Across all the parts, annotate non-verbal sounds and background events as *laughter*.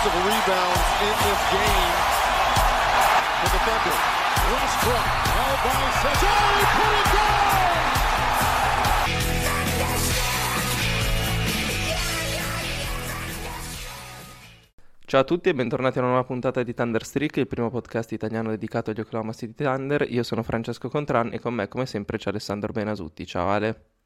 Offensive rebounds in this game the Thunder. Westbrook held by Sajari, put it down! Ciao a tutti e bentornati a una nuova puntata di Thunder Streak, il primo podcast italiano dedicato agli Oklahoma City Thunder. Io sono Francesco Contran e con me, come sempre, c'è Alessandro Benasutti. Ciao Ale.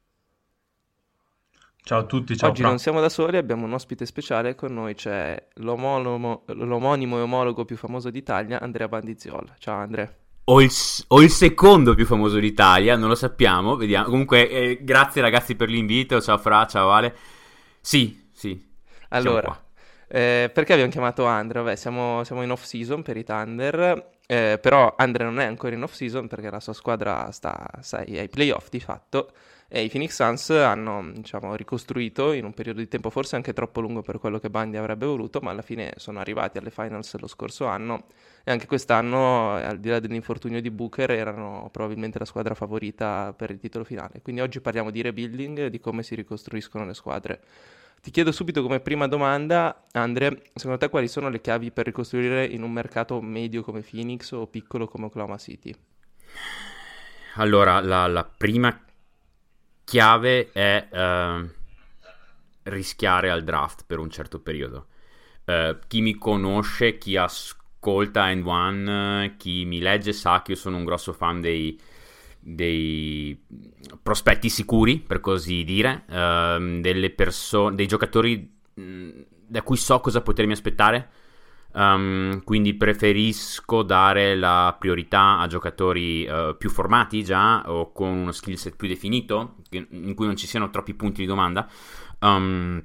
Ciao a tutti, ciao Oggi Fra. non siamo da soli, abbiamo un ospite speciale. Con noi c'è l'omonomo- l'omonimo e omologo più famoso d'Italia, Andrea Bandiziol. Ciao Andrea. O il, o il secondo più famoso d'Italia, non lo sappiamo, vediamo. Comunque, eh, grazie ragazzi per l'invito, ciao Fra, ciao Ale. Sì, sì. Allora, eh, perché abbiamo chiamato Andrea? Vabbè, siamo, siamo in off-season per i Thunder, eh, però Andrea non è ancora in off-season perché la sua squadra sta, sai, ai playoff di fatto e i Phoenix Suns hanno, diciamo, ricostruito in un periodo di tempo forse anche troppo lungo per quello che Bandi avrebbe voluto, ma alla fine sono arrivati alle finals lo scorso anno e anche quest'anno, al di là dell'infortunio di Booker, erano probabilmente la squadra favorita per il titolo finale. Quindi oggi parliamo di rebuilding, di come si ricostruiscono le squadre. Ti chiedo subito come prima domanda, Andre, secondo te quali sono le chiavi per ricostruire in un mercato medio come Phoenix o piccolo come Oklahoma City? Allora, la, la prima chiave è eh, rischiare al draft per un certo periodo. Eh, chi mi conosce, chi ascolta End One, chi mi legge sa che io sono un grosso fan dei, dei prospetti sicuri, per così dire, delle persone, dei giocatori mh, da cui so cosa potermi aspettare. Um, quindi preferisco dare la priorità a giocatori eh, più formati già o con uno skill set più definito, in cui non ci siano troppi punti di domanda. Um,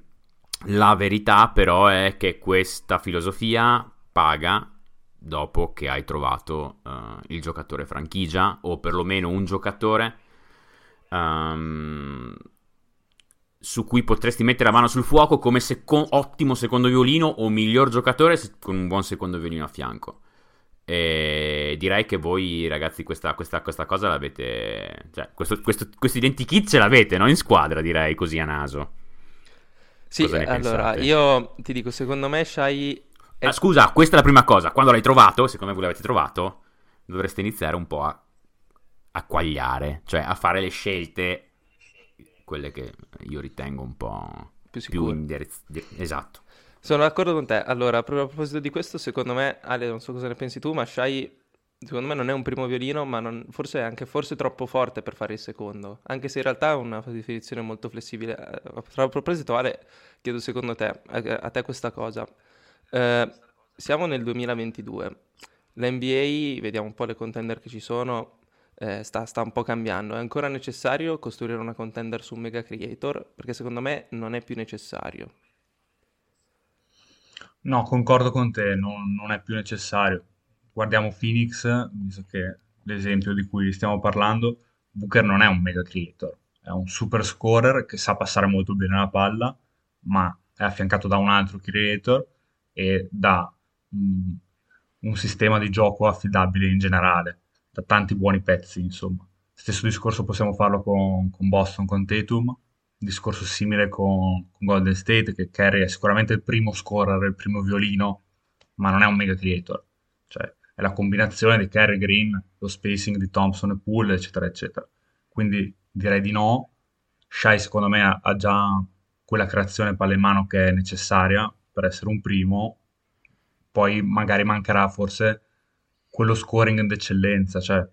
la verità però è che questa filosofia paga dopo che hai trovato eh, il giocatore franchigia o perlomeno un giocatore ehm, su cui potresti mettere la mano sul fuoco come seco- ottimo secondo violino o miglior giocatore se- con un buon secondo violino a fianco. E direi che voi, ragazzi, questa, questa- questa cosa l'avete. Cioè, questo, questo, questo identikit ce l'avete, no? In squadra, direi così a naso. Sì, allora, pensate? io ti dico, secondo me Shai è Ah, scusa, questa è la prima cosa. Quando l'hai trovato, secondo me voi l'avete trovato, dovreste iniziare un po' a, a quagliare, cioè a fare le scelte, quelle che io ritengo un po' più più di- Esatto. Sono d'accordo con te. Allora, proprio a proposito di questo, secondo me, Ale, non so cosa ne pensi tu, ma Shai, secondo me non è un primo violino, ma non- forse è anche forse troppo forte per fare il secondo. Anche se in realtà è una definizione molto flessibile. Eh, A proposito, Ale, chiedo secondo te, a, a te questa cosa. Eh, siamo nel 2022. L'NBA, vediamo un po' le contender che ci sono, eh, sta, sta un po' cambiando. È ancora necessario costruire una contender su un mega creator? Perché secondo me non è più necessario. No, concordo con te, non, non è più necessario. Guardiamo Phoenix, visto che l'esempio di cui stiamo parlando, Booker non è un mega creator, è un super scorer che sa passare molto bene la palla, ma è affiancato da un altro creator e da un, un sistema di gioco affidabile in generale, da tanti buoni pezzi, insomma. Stesso discorso possiamo farlo con, con Boston, con Tatum, discorso simile con, con Golden State, che Curry è sicuramente il primo scorer, il primo violino, ma non è un mega creator. Cioè, è la combinazione di Curry Green, lo spacing di Thompson e Poole, eccetera, eccetera. Quindi direi di no. Shai, secondo me, ha, già quella creazione palla in mano che è necessaria per essere un primo. Poi magari mancherà forse quello scoring d'eccellenza, cioè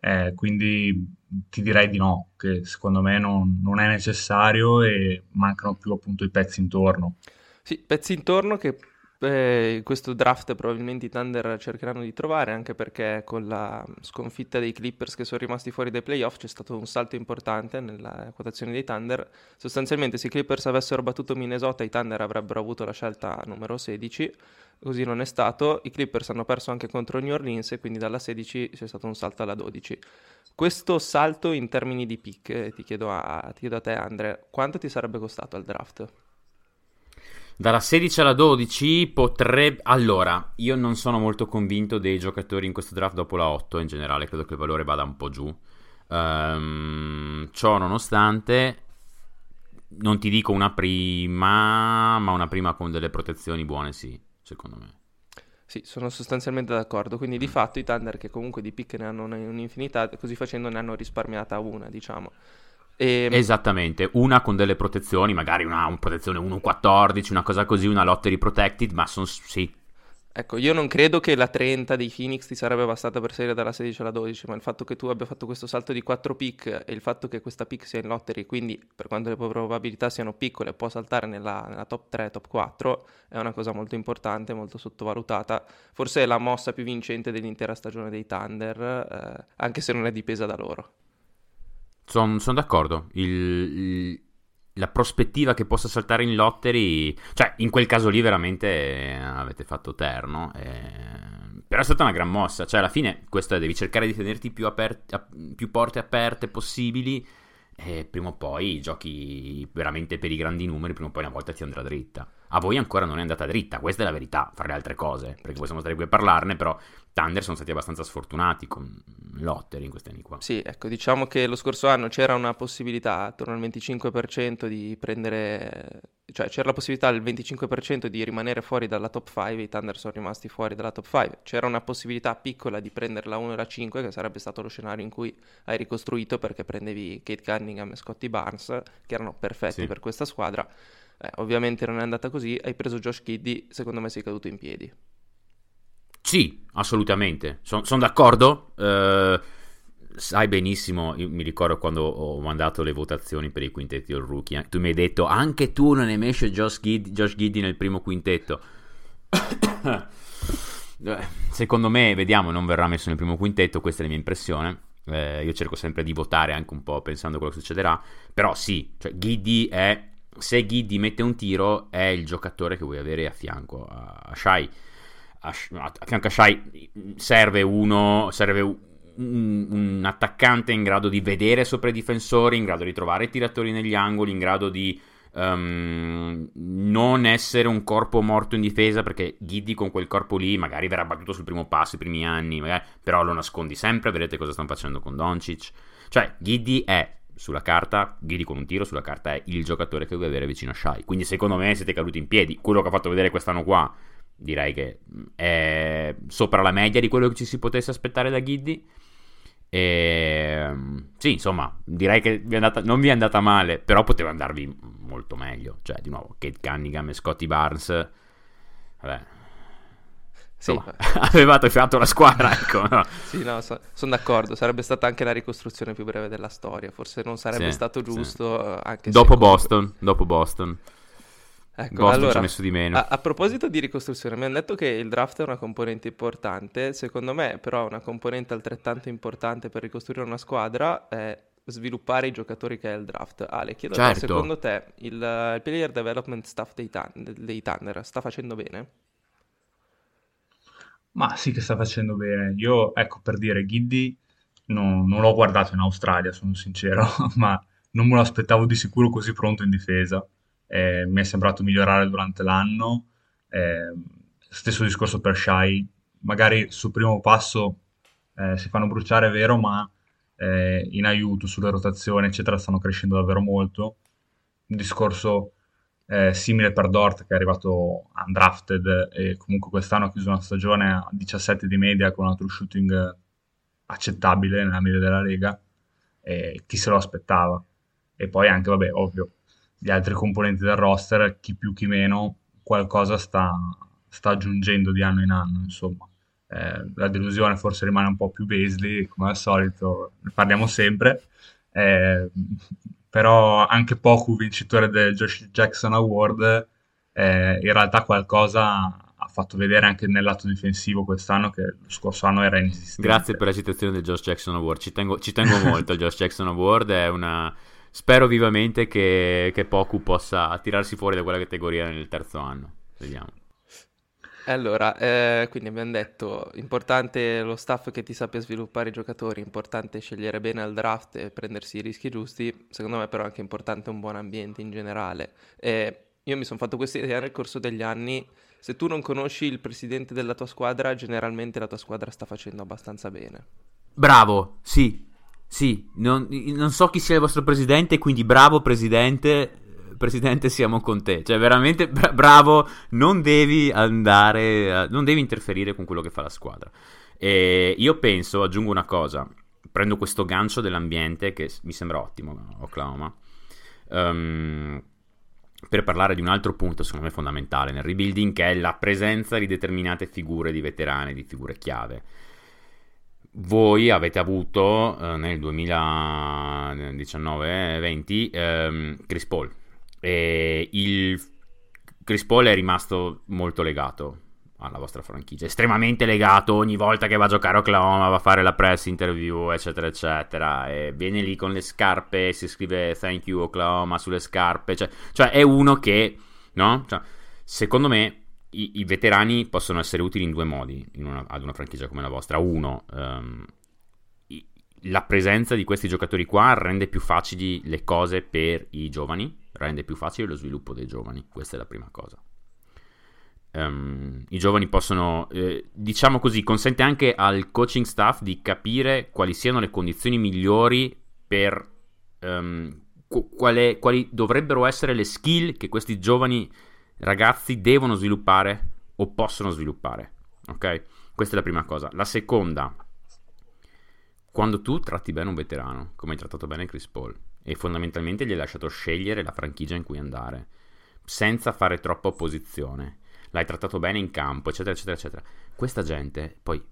eh, quindi ti direi di no, che secondo me non, non è necessario e mancano più appunto i pezzi intorno. Sì, pezzi intorno che Beh, questo draft probabilmente i Thunder cercheranno di trovare, anche perché con la sconfitta dei Clippers che sono rimasti fuori dai playoff c'è stato un salto importante nella quotazione dei Thunder. Sostanzialmente se i Clippers avessero battuto Minnesota i Thunder avrebbero avuto la scelta numero 16, così non è stato. I Clippers hanno perso anche contro New Orleans e quindi dalla 16 c'è stato un salto alla 12. Questo salto in termini di pick, eh, ti chiedo a, ti chiedo a te Andre, quanto ti sarebbe costato al draft? Dalla 16 alla 12 potrebbe... Allora, io non sono molto convinto dei giocatori in questo draft dopo la 8 in generale, credo che il valore vada un po' giù. Um, ciò nonostante, non ti dico una prima, ma una prima con delle protezioni buone sì, secondo me. Sì, sono sostanzialmente d'accordo. Quindi di fatto i Thunder, che comunque di pick ne hanno un'infinità, così facendo ne hanno risparmiata una, diciamo. E... Esattamente, una con delle protezioni, magari una, una protezione 1.14, una cosa così, una lottery protected, ma sono sì. Ecco, io non credo che la 30 dei Phoenix ti sarebbe bastata per salire dalla 16 alla 12, ma il fatto che tu abbia fatto questo salto di 4 pick e il fatto che questa pick sia in lottery, quindi per quanto le probabilità siano piccole, può saltare nella, nella top 3, top 4, è una cosa molto importante, molto sottovalutata. Forse è la mossa più vincente dell'intera stagione dei Thunder, eh, anche se non è dipesa da loro. Sono son d'accordo. Il, la prospettiva che possa saltare in lottery, cioè in quel caso lì veramente eh, avete fatto terno. Eh, però è stata una gran mossa. Cioè, alla fine, questo è, devi cercare di tenerti più, aperti, più porte aperte possibili. E prima o poi giochi veramente per i grandi numeri. Prima o poi una volta ti andrà dritta. A voi ancora non è andata dritta. Questa è la verità. Fare le altre cose. Perché possiamo stare qui a parlarne. Però Thunder sono stati abbastanza sfortunati con Lottery in questi anni qua. Sì, ecco, diciamo che lo scorso anno c'era una possibilità attorno al 25% di prendere, cioè c'era la possibilità del 25% di rimanere fuori dalla top 5, i Thunder sono rimasti fuori dalla top 5, c'era una possibilità piccola di prendere la 1 e la 5, che sarebbe stato lo scenario in cui hai ricostruito perché prendevi Kate Cunningham e Scotty Barnes, che erano perfetti sì. per questa squadra. Eh, ovviamente non è andata così, hai preso Josh Kiddy, secondo me sei caduto in piedi. Sì, assolutamente. Sono son d'accordo. Uh, sai benissimo, mi ricordo quando ho mandato le votazioni per i quintetti del rookie. Eh, tu mi hai detto anche tu non hai messo Josh Giddy, Josh Giddy nel primo quintetto. *coughs* Eh, secondo me, vediamo, non verrà messo nel primo quintetto. Questa è la mia impressione. Eh, io cerco sempre di votare anche un po' pensando a quello che succederà. Però sì, cioè, Giddy è. Se Giddy mette un tiro, è il giocatore che vuoi avere a fianco a, a Shai a, a fianco a Shai serve uno, serve un, un, attaccante in grado di vedere sopra i difensori, in grado di trovare i tiratori negli angoli, in grado di um, non essere un corpo morto in difesa, perché Giddy con quel corpo lì magari verrà battuto sul primo passo i primi anni, magari, però lo nascondi sempre, vedete cosa stanno facendo con Doncic. Cioè, Giddy è sulla carta, Giddy con un tiro sulla carta è il giocatore che vuoi avere vicino a Shai. Quindi secondo me siete caduti in piedi. Quello che ha fatto vedere quest'anno qua direi che è sopra la media di quello che ci si potesse aspettare da Giddy. E, sì, insomma, direi che vi andata, non vi è andata male, però poteva andarvi molto meglio. Cioè, di nuovo, Kate Cunningham e Scotty Barnes. Vabbè. Insomma, *laughs* sì. avevate fatto la squadra, *laughs* ecco. No? sì, no, so, sono d'accordo. Sarebbe stata anche la ricostruzione più breve della storia. Forse non sarebbe sì, stato giusto. Sì. Anche dopo Boston, dopo Boston. Ecco, Boston allora, ci ha messo di meno. A, a, proposito di ricostruzione, mi hanno detto che il draft è una componente importante, secondo me però una componente altrettanto importante per ricostruire una squadra è sviluppare i giocatori che è il draft. Ale, chiedo certo. secondo te il, il, player development staff dei, dei Thunder sta facendo bene? Ma sì che sta facendo bene. Io, ecco, per dire, Giddy no, non l'ho guardato in Australia, sono sincero, *laughs* ma non me lo aspettavo di sicuro così pronto in difesa eh, mi è sembrato migliorare durante l'anno. Eh, stesso discorso per Shai, magari sul primo passo eh, si fanno bruciare, è vero, ma eh, in aiuto sulle rotazioni, eccetera, stanno crescendo davvero molto. Un discorso eh, simile per Dort, che è arrivato undrafted e comunque quest'anno ha chiuso una stagione a 17 di media con un true shooting accettabile nella media della Lega. E chi se lo aspettava? E poi anche, vabbè, ovvio, gli altri componenti del roster, chi più chi meno, qualcosa sta, sta aggiungendo di anno in anno, insomma. Eh, la delusione forse rimane un po' più Beasley, come al solito, ne parliamo sempre, eh, però anche Poku, vincitore del Josh Jackson Award, eh, in realtà qualcosa fatto vedere anche nel lato difensivo quest'anno che lo scorso anno era inesistente. Grazie per la citazione del Josh Jackson Award, ci tengo, ci tengo molto al Josh Jackson Award, è una... Spero vivamente che, che Poku possa tirarsi fuori da quella categoria nel terzo anno. Vediamo. Allora, eh, quindi abbiamo detto, importante lo staff che ti sappia sviluppare i giocatori, importante scegliere bene al draft e prendersi i rischi giusti, secondo me però è anche importante un buon ambiente in generale. Eh, io mi sono fatto questa idea nel corso degli anni, se tu non conosci il presidente della tua squadra, generalmente la tua squadra sta facendo abbastanza bene. Bravo, sì, sì, non, non so chi sia il vostro presidente, quindi bravo presidente, presidente, siamo con te. Cioè, veramente bra- bravo, non devi andare, a, non devi interferire con quello che fa la squadra. E io penso, aggiungo una cosa, prendo questo gancio dell'ambiente che mi sembra ottimo, Oklahoma, um, per parlare di un altro punto, secondo me fondamentale nel rebuilding, che è la presenza di determinate figure di veterani, di figure chiave voi avete avuto eh, nel 2019-20 ehm, Chris Paul e il Chris Paul è rimasto molto legato alla vostra franchigia, estremamente legato ogni volta che va a giocare a Oklahoma, va a fare la press interview, eccetera, eccetera, e viene lì con le scarpe, si scrive thank you Oklahoma sulle scarpe, cioè, cioè è uno che, no? Cioè, secondo me i, i, veterani possono essere utili in due modi in una, ad una franchigia come la vostra. Uno, um, i, la presenza di questi giocatori qua rende più facili le cose per i giovani, rende più facile lo sviluppo dei giovani, questa è la prima cosa. Um, I giovani possono, eh, diciamo così, consente anche al coaching staff di capire quali siano le condizioni migliori per um, quale, quali dovrebbero essere le skill che questi giovani ragazzi devono sviluppare o possono sviluppare. Ok? Questa è la prima cosa. La seconda, quando tu tratti bene un veterano, come hai trattato bene Chris Paul, e fondamentalmente gli hai lasciato scegliere la franchigia in cui andare, senza fare troppa opposizione, l'hai trattato bene in campo, eccetera, eccetera, eccetera. Questa gente poi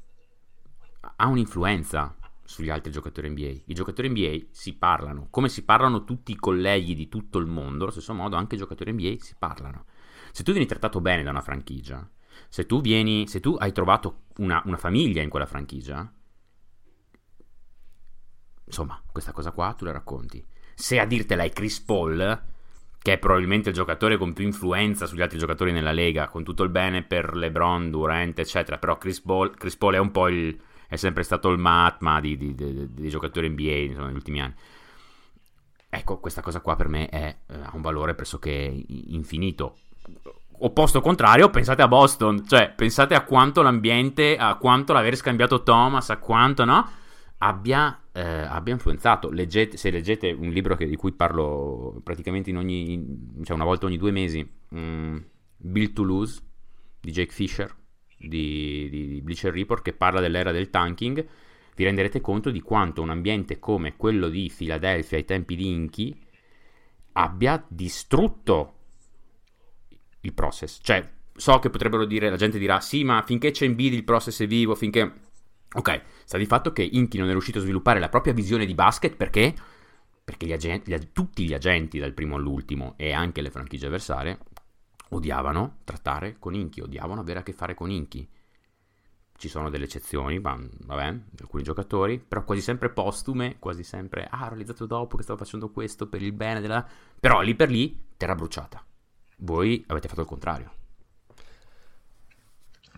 ha un'influenza sugli altri giocatori NBA. I giocatori NBA si parlano, come si parlano tutti i colleghi di tutto il mondo, allo stesso modo anche i giocatori NBA si parlano. Se tu vieni trattato bene da una franchigia, se tu, vieni, se tu hai trovato una, una famiglia in quella franchigia, insomma, questa cosa qua tu la racconti. Se a dirtela è Chris Paul, che è probabilmente il giocatore con più influenza sugli altri giocatori nella Lega, con tutto il bene per LeBron, Durant, eccetera, però Chris Paul, Chris Paul è un po' il... è sempre stato il Matma di, di, di, di giocatori NBA insomma, negli ultimi anni. Ecco, questa cosa qua per me è, eh, ha un valore pressoché infinito opposto contrario, pensate a Boston, cioè pensate a quanto l'ambiente, a quanto l'aver scambiato Thomas, a quanto no, abbia, eh, abbia influenzato. Leggete, se leggete un libro che, di cui parlo praticamente in ogni, cioè una volta ogni due mesi, um, Build to Lose di Jake Fisher di, di, di Bleacher Report che parla dell'era del tanking, vi renderete conto di quanto un ambiente come quello di Philadelphia ai tempi di Inchi abbia distrutto il process. Cioè, so che potrebbero dire, la gente dirà, sì, ma finché c'è Embiid il process è vivo, finché... Ok, sta di fatto che Inky non è riuscito a sviluppare la propria visione di basket perché? Perché gli agenti, gli, tutti gli agenti, dal primo all'ultimo, e anche le franchigie avversarie, odiavano trattare con Inky, odiavano avere a che fare con Inky. Ci sono delle eccezioni, ma, vabbè, alcuni giocatori, però quasi sempre postume, quasi sempre, ah, ho realizzato dopo che stavo facendo questo per il bene della... Però lì per lì, terra bruciata. Voi avete fatto il contrario.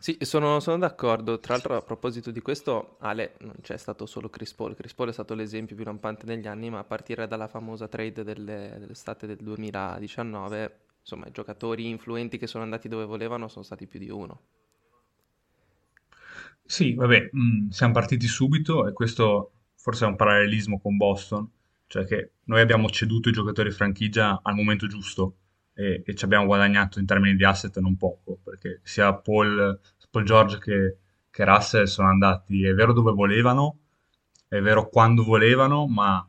Sì, sono, sono, d'accordo. Tra l'altro, a proposito di questo, Ale, non c'è stato solo Chris Paul. Chris Paul è stato l'esempio più lampante negli anni, ma a partire dalla famosa trade delle, dell'estate del 2019, insomma, i giocatori influenti che sono andati dove volevano sono stati più di uno. Sì, vabbè, mh, mm, siamo partiti subito e questo forse è un parallelismo con Boston, cioè che noi abbiamo ceduto i giocatori franchigia al momento giusto e, e ci abbiamo guadagnato in termini di asset non poco, perché sia Paul, Paul George che, che Russell sono andati, è vero dove volevano, è vero quando volevano, ma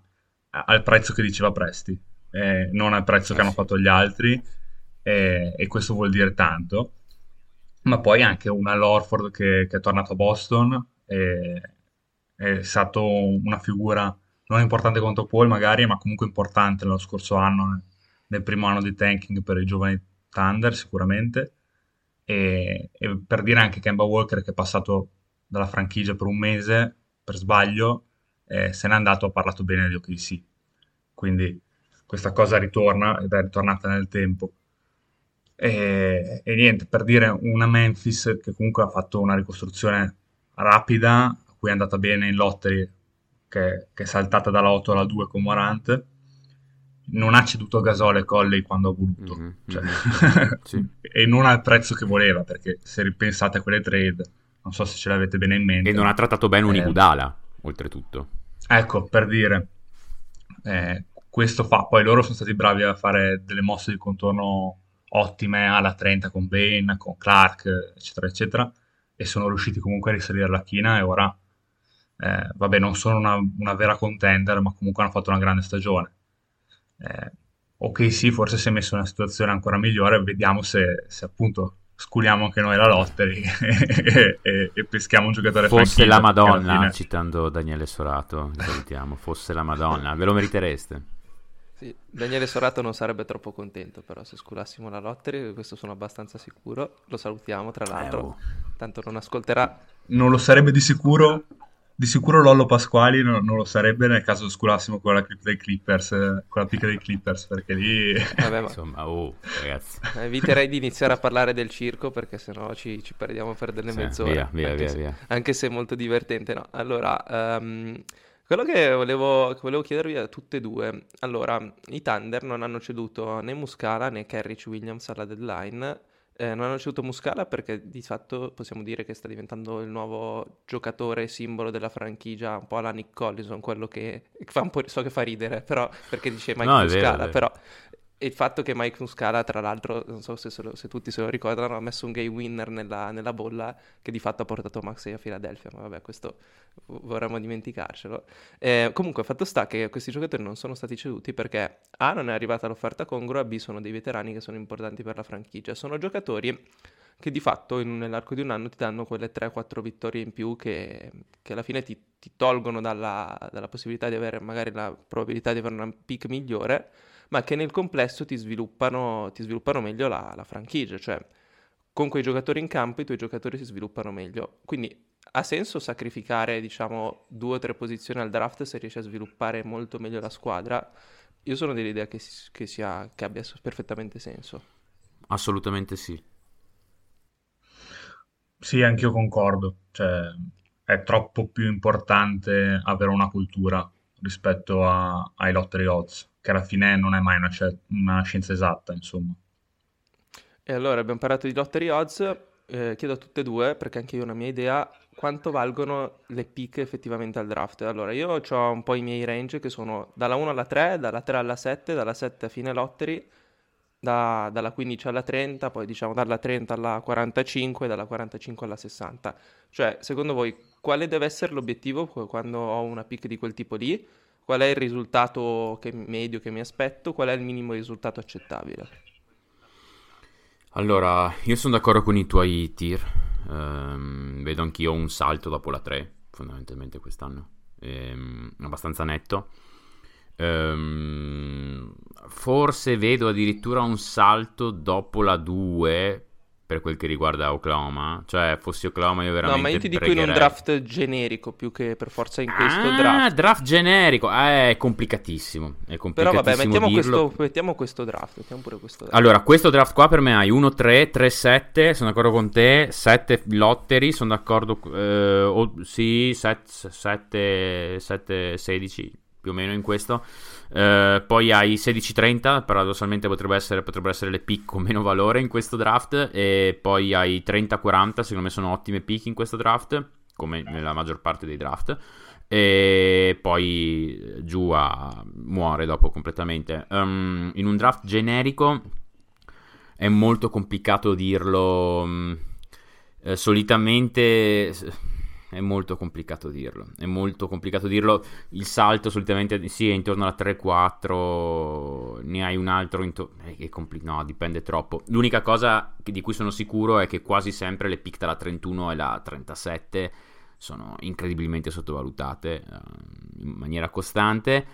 al prezzo che diceva Presti, eh, non al prezzo che hanno fatto gli altri, eh, e questo vuol dire tanto. Ma poi anche una Lorford che, che è tornato a Boston, è, è stato una figura non importante quanto Paul magari, ma comunque importante nello scorso anno nel primo anno di tanking per i giovani Thunder sicuramente E, e per dire anche Kemba Walker che è passato dalla franchigia per un mese per sbaglio, eh, se n'è andato, ha parlato bene di OKC. Quindi questa cosa ritorna ed è ritornata nel tempo. E, e, niente, per dire una Memphis che comunque ha fatto una ricostruzione rapida, a cui è andata bene in lottery, che, che è saltata dalla 8 alla 2 con Morant, non ha ceduto Gasol e Colley quando ha voluto, mm-hmm, cioè, mm-hmm, *laughs* sì. e non al prezzo che voleva, perché se ripensate a quelle trade, non so se ce l'avete bene in mente. E non ha trattato bene un eh, oltretutto. Ecco, per dire, eh, questo fa, poi loro sono stati bravi a fare delle mosse di contorno ottime alla 30 con Bane, con Clark, eccetera, eccetera, e sono riusciti comunque a risalire la china e ora, eh, vabbè, non sono una, una, vera contender, ma comunque hanno fatto una grande stagione. Eh, ok, sì, forse si è messo in una situazione ancora migliore, vediamo se, se appunto sculiamo anche noi la lottery e, *laughs* e, e, peschiamo un giocatore fosse la Madonna fine... citando Daniele Sorato salutiamo fosse la Madonna ve lo meritereste sì, Daniele Sorato non sarebbe troppo contento, però se sculassimo la lottery, questo sono abbastanza sicuro. Lo salutiamo, tra l'altro. Eh, oh. Tanto non ascolterà. Non lo sarebbe di sicuro. Di sicuro Lollo Pasquali non, non lo sarebbe nel caso sculassimo con la clip dei Clippers, con la picca dei Clippers, perché lì... Vabbè, ma... Insomma, oh, ragazzi. Eviterei di iniziare a parlare del circo, perché sennò ci, ci perdiamo per delle sì, mezz'ore. Via, via, anche via, se, via. Anche se è molto divertente, no? Allora... Um quello che volevo, che volevo chiedervi a tutte e due, allora, i Thunder non hanno ceduto né Muscala né Carrick Williams alla deadline, eh, non hanno ceduto Muscala perché di fatto possiamo dire che sta diventando il nuovo giocatore simbolo della franchigia, un po' alla Nick Collison, quello che fa un po', so che fa ridere, però perché dice Mike no, Muscala, vero, però e il fatto che Mike Muscala, tra l'altro, non so se, lo, se, tutti se lo ricordano, ha messo un gay winner nella, nella, bolla che di fatto ha portato Maxey a Philadelphia, ma vabbè, questo vorremmo dimenticarcelo. Eh, comunque, fatto sta che questi giocatori non sono stati ceduti perché A non è arrivata l'offerta congrua, B sono dei veterani che sono importanti per la franchigia. Sono giocatori che di fatto in, nell'arco di un anno ti danno quelle 3-4 vittorie in più che, che alla fine ti, ti tolgono dalla, dalla possibilità di avere magari la probabilità di avere una pick migliore ma che nel complesso ti sviluppano, ti sviluppano meglio la, la franchigia, cioè con quei giocatori in campo i tuoi giocatori si sviluppano meglio. Quindi ha senso sacrificare, diciamo, due o tre posizioni al draft se riesci a sviluppare molto meglio la squadra? Io sono dell'idea che, che, sia, che abbia perfettamente senso. Assolutamente sì. Sì, anch'io concordo. Cioè, è troppo più importante avere una cultura rispetto a, ai lottery odds che alla fine non è mai una, una scienza esatta, insomma. E allora abbiamo parlato di lottery odds, eh, chiedo a tutte e due, perché anche io ho una mia idea, quanto valgono le pick effettivamente al draft. Allora, io ho un po' i miei range che sono dalla 1 alla 3, dalla 3 alla 7, dalla 7 a fine lottery, da, dalla 15 alla 30, poi diciamo dalla 30 alla 45, dalla 45 alla 60. Cioè, secondo voi, quale deve essere l'obiettivo quando ho una pick di quel tipo lì? Qual è il risultato che, medio che mi aspetto? Qual è il minimo risultato accettabile? Allora, io sono d'accordo con i tuoi tir. Um, vedo anch'io un salto dopo la 3, fondamentalmente quest'anno. Ehm, abbastanza netto. Um, forse vedo addirittura un salto dopo la 2 per quel che riguarda Oklahoma. Cioè, fossi Oklahoma io veramente... No, ma io ti dico pregherei. in un draft generico più che per forza in questo ah, draft. draft generico. Eh, è complicatissimo. È complicatissimo Però vabbè, mettiamo questo, mettiamo questo, draft. Mettiamo pure questo draft. Allora, questo draft qua per me hai 1-3, 3-7, sono d'accordo con te, 7 lottery, sono d'accordo... Eh, oh, sì, 7-16 più o meno in questo. Uh, poi hai 16-30, paradossalmente potrebbe essere, potrebbero essere le pick con meno valore in questo draft. E poi hai 30-40, secondo me sono ottime pick in questo draft, come nella maggior parte dei draft. E poi eh, giù a... muore dopo completamente. Um, in un draft generico è molto complicato dirlo. Um, eh, solitamente è molto complicato dirlo. È molto complicato dirlo. Il salto solitamente sì, è intorno alla 3-4, ne hai un altro intorno. È compl- no, dipende troppo. L'unica cosa di cui sono sicuro è che quasi sempre le pick tra la 31 e la 37 sono incredibilmente sottovalutate uh, in maniera costante.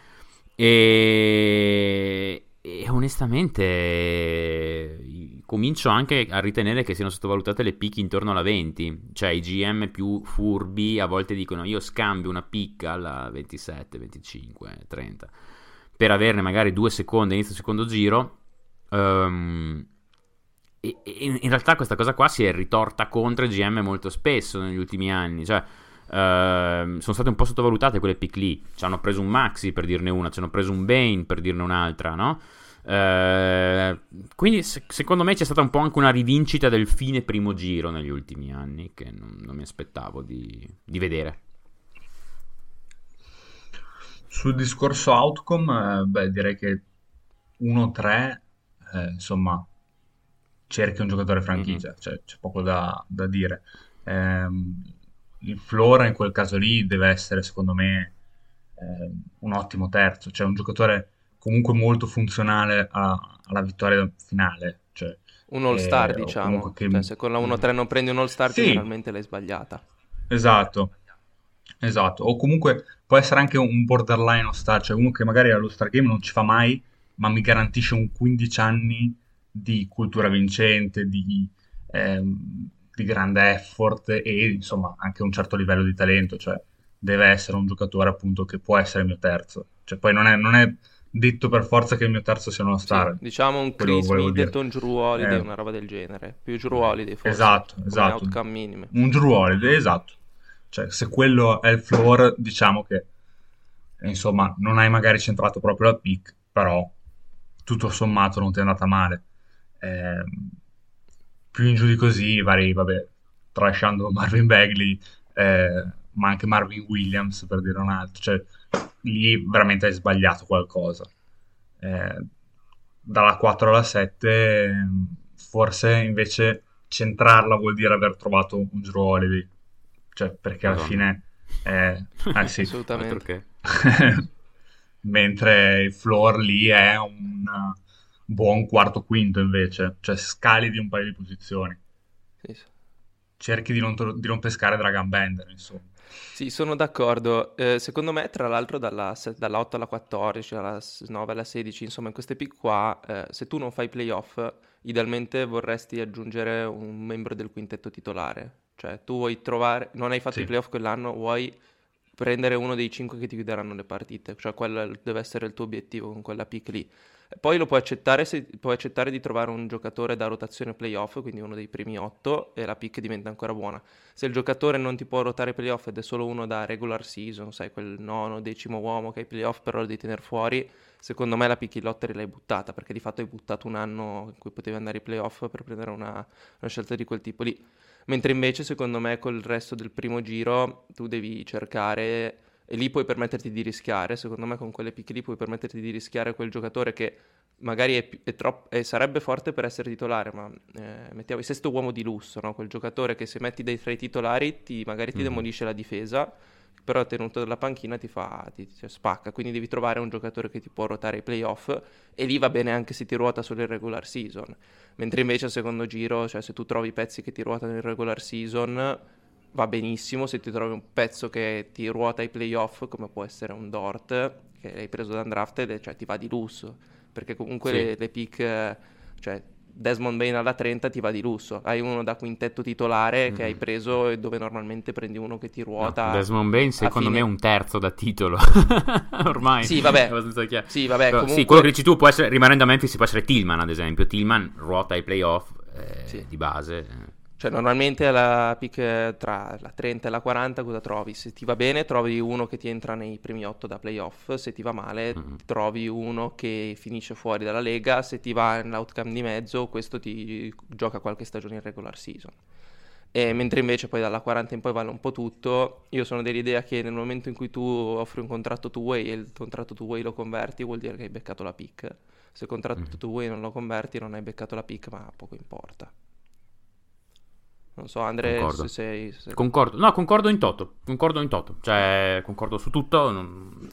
E, e onestamente comincio anche a ritenere che siano sottovalutate le pick intorno alla 20. Cioè, i GM più furbi a volte dicono io scambio una pick alla 27, 25, 30 per averne magari due secondi inizio secondo giro. Um, e, e in realtà questa cosa qua si è ritorta contro i GM molto spesso negli ultimi anni. Cioè, sono state un po' sottovalutate quelle pick lì. Ci hanno preso un Maxi per dirne una, ci hanno preso un Bane per dirne un'altra, no? Uh, quindi se- secondo me c'è stata un po' anche una rivincita del fine primo giro negli ultimi anni che non, non mi aspettavo di, di, vedere. Sul discorso outcome, eh, beh, direi che 1-3, eh, insomma, cerchi un giocatore franchigia, mm-hmm. cioè, c'è poco da, da dire. Eh, il Flora in quel caso lì deve essere, secondo me, eh, un ottimo terzo, cioè un giocatore comunque molto funzionale a, alla vittoria finale. Cioè, un all-star, eh, diciamo. Che... Cioè, se con la 1-3 non prendi un all-star, sì. generalmente l'hai sbagliata. Esatto, esatto. O comunque può essere anche un borderline all-star, cioè uno che magari allo star game non ci fa mai, ma mi garantisce un 15 anni di cultura vincente, di, ehm, di grande effort e insomma anche un certo livello di talento, cioè deve essere un giocatore appunto che può essere il mio terzo. Cioè poi non è, non è detto per forza che il mio terzo sia uno star. Sì, diciamo un Chris Middleton, Drew Holiday, eh. una roba del genere. Più Drew Holiday forse. Esatto, esatto. Un Drew Holiday, esatto. Cioè se quello è il floor, diciamo che insomma non hai magari centrato proprio la pick, però tutto sommato non ti è andata male. Eh, più in giù di così, vari, vabbè, tralasciando Marvin Bagley, eh, ma anche Marvin Williams per dire un altro, cioè lì veramente hai sbagliato qualcosa. Eh, dalla 4 alla 7, forse invece centrarla vuol dire aver trovato un Drew Holiday, cioè perché alla Madonna. fine... Eh, eh sì, assolutamente. *laughs* Mentre il floor lì è un buon quarto quinto invece, cioè scali di un paio di posizioni. Sì. Cerchi di non, di non pescare Dragon Bender, insomma. Sì, sono d'accordo. Eh, secondo me, tra l'altro, dalla, dalla 8 alla 14, dalla 9 alla 16, insomma, in queste pick qua, eh, se tu non fai playoff, idealmente vorresti aggiungere un membro del quintetto titolare. Cioè, tu vuoi trovare, non hai fatto sì. i playoff quell'anno, vuoi prendere uno dei 5 che ti chiuderanno le partite. Cioè, quello deve essere il tuo obiettivo con quella pick lì. Poi lo puoi accettare se puoi accettare di trovare un giocatore da rotazione playoff, quindi uno dei primi otto, e la pick diventa ancora buona. Se il giocatore non ti può ruotare playoff ed è solo uno da regular season, sai, quel nono, decimo uomo che hai playoff, però lo devi tenere fuori, secondo me la pick in lottery l'hai buttata, perché di fatto hai buttato un anno in cui potevi andare ai playoff per prendere una, una scelta di quel tipo lì. Mentre invece, secondo me, col resto del primo giro tu devi cercare e lì puoi permetterti di rischiare, secondo me con quelle picche lì puoi permetterti di rischiare quel giocatore che magari è, è troppo, è, sarebbe forte per essere titolare, ma eh, mettiamo il sesto uomo di lusso, no? quel giocatore che se metti dei tra i titolari ti, magari ti mm. demolisce la difesa, però tenuto dalla panchina ti fa, ti, ti spacca, quindi devi trovare un giocatore che ti può ruotare i playoff e lì va bene anche se ti ruota solo il regular season, mentre invece al secondo giro, cioè se tu trovi pezzi che ti ruotano il regular season va benissimo se ti trovi un pezzo che ti ruota i playoff come può essere un Dort che hai preso da undrafted cioè ti va di lusso perché comunque sì. le, le, pick cioè Desmond Bain alla 30 ti va di lusso. Hai uno da quintetto titolare mm-hmm. che hai preso dove normalmente prendi uno che ti ruota no, Desmond Bain secondo fine... me è un terzo da titolo. *laughs* Ormai. Sì vabbè, sì, vabbè Però, comunque... sì, quello che dici tu può essere rimanendo a Memphis può essere Tillman ad esempio. Tillman ruota i playoff eh, sì. di base cioè, normalmente alla pick tra la 30 e la 40 cosa trovi? Se ti va bene, trovi uno che ti entra nei primi 8 da playoff. Se ti va male, mm-hmm. trovi uno che finisce fuori dalla lega. Se ti va nell'outcome di mezzo, questo ti gioca qualche stagione in regular season. E mentre invece poi dalla 40 in poi vale un po' tutto, io sono dell'idea che nel momento in cui tu offri un contratto two way e il contratto two way lo converti, vuol dire che hai beccato la pick. Se il contratto mm-hmm. two way non lo converti, non hai beccato la pick, ma poco importa. Non so, Andre, concordo. se sei... Se... Concordo. No, concordo in toto. Concordo in toto. Cioè, concordo su tutto. Non...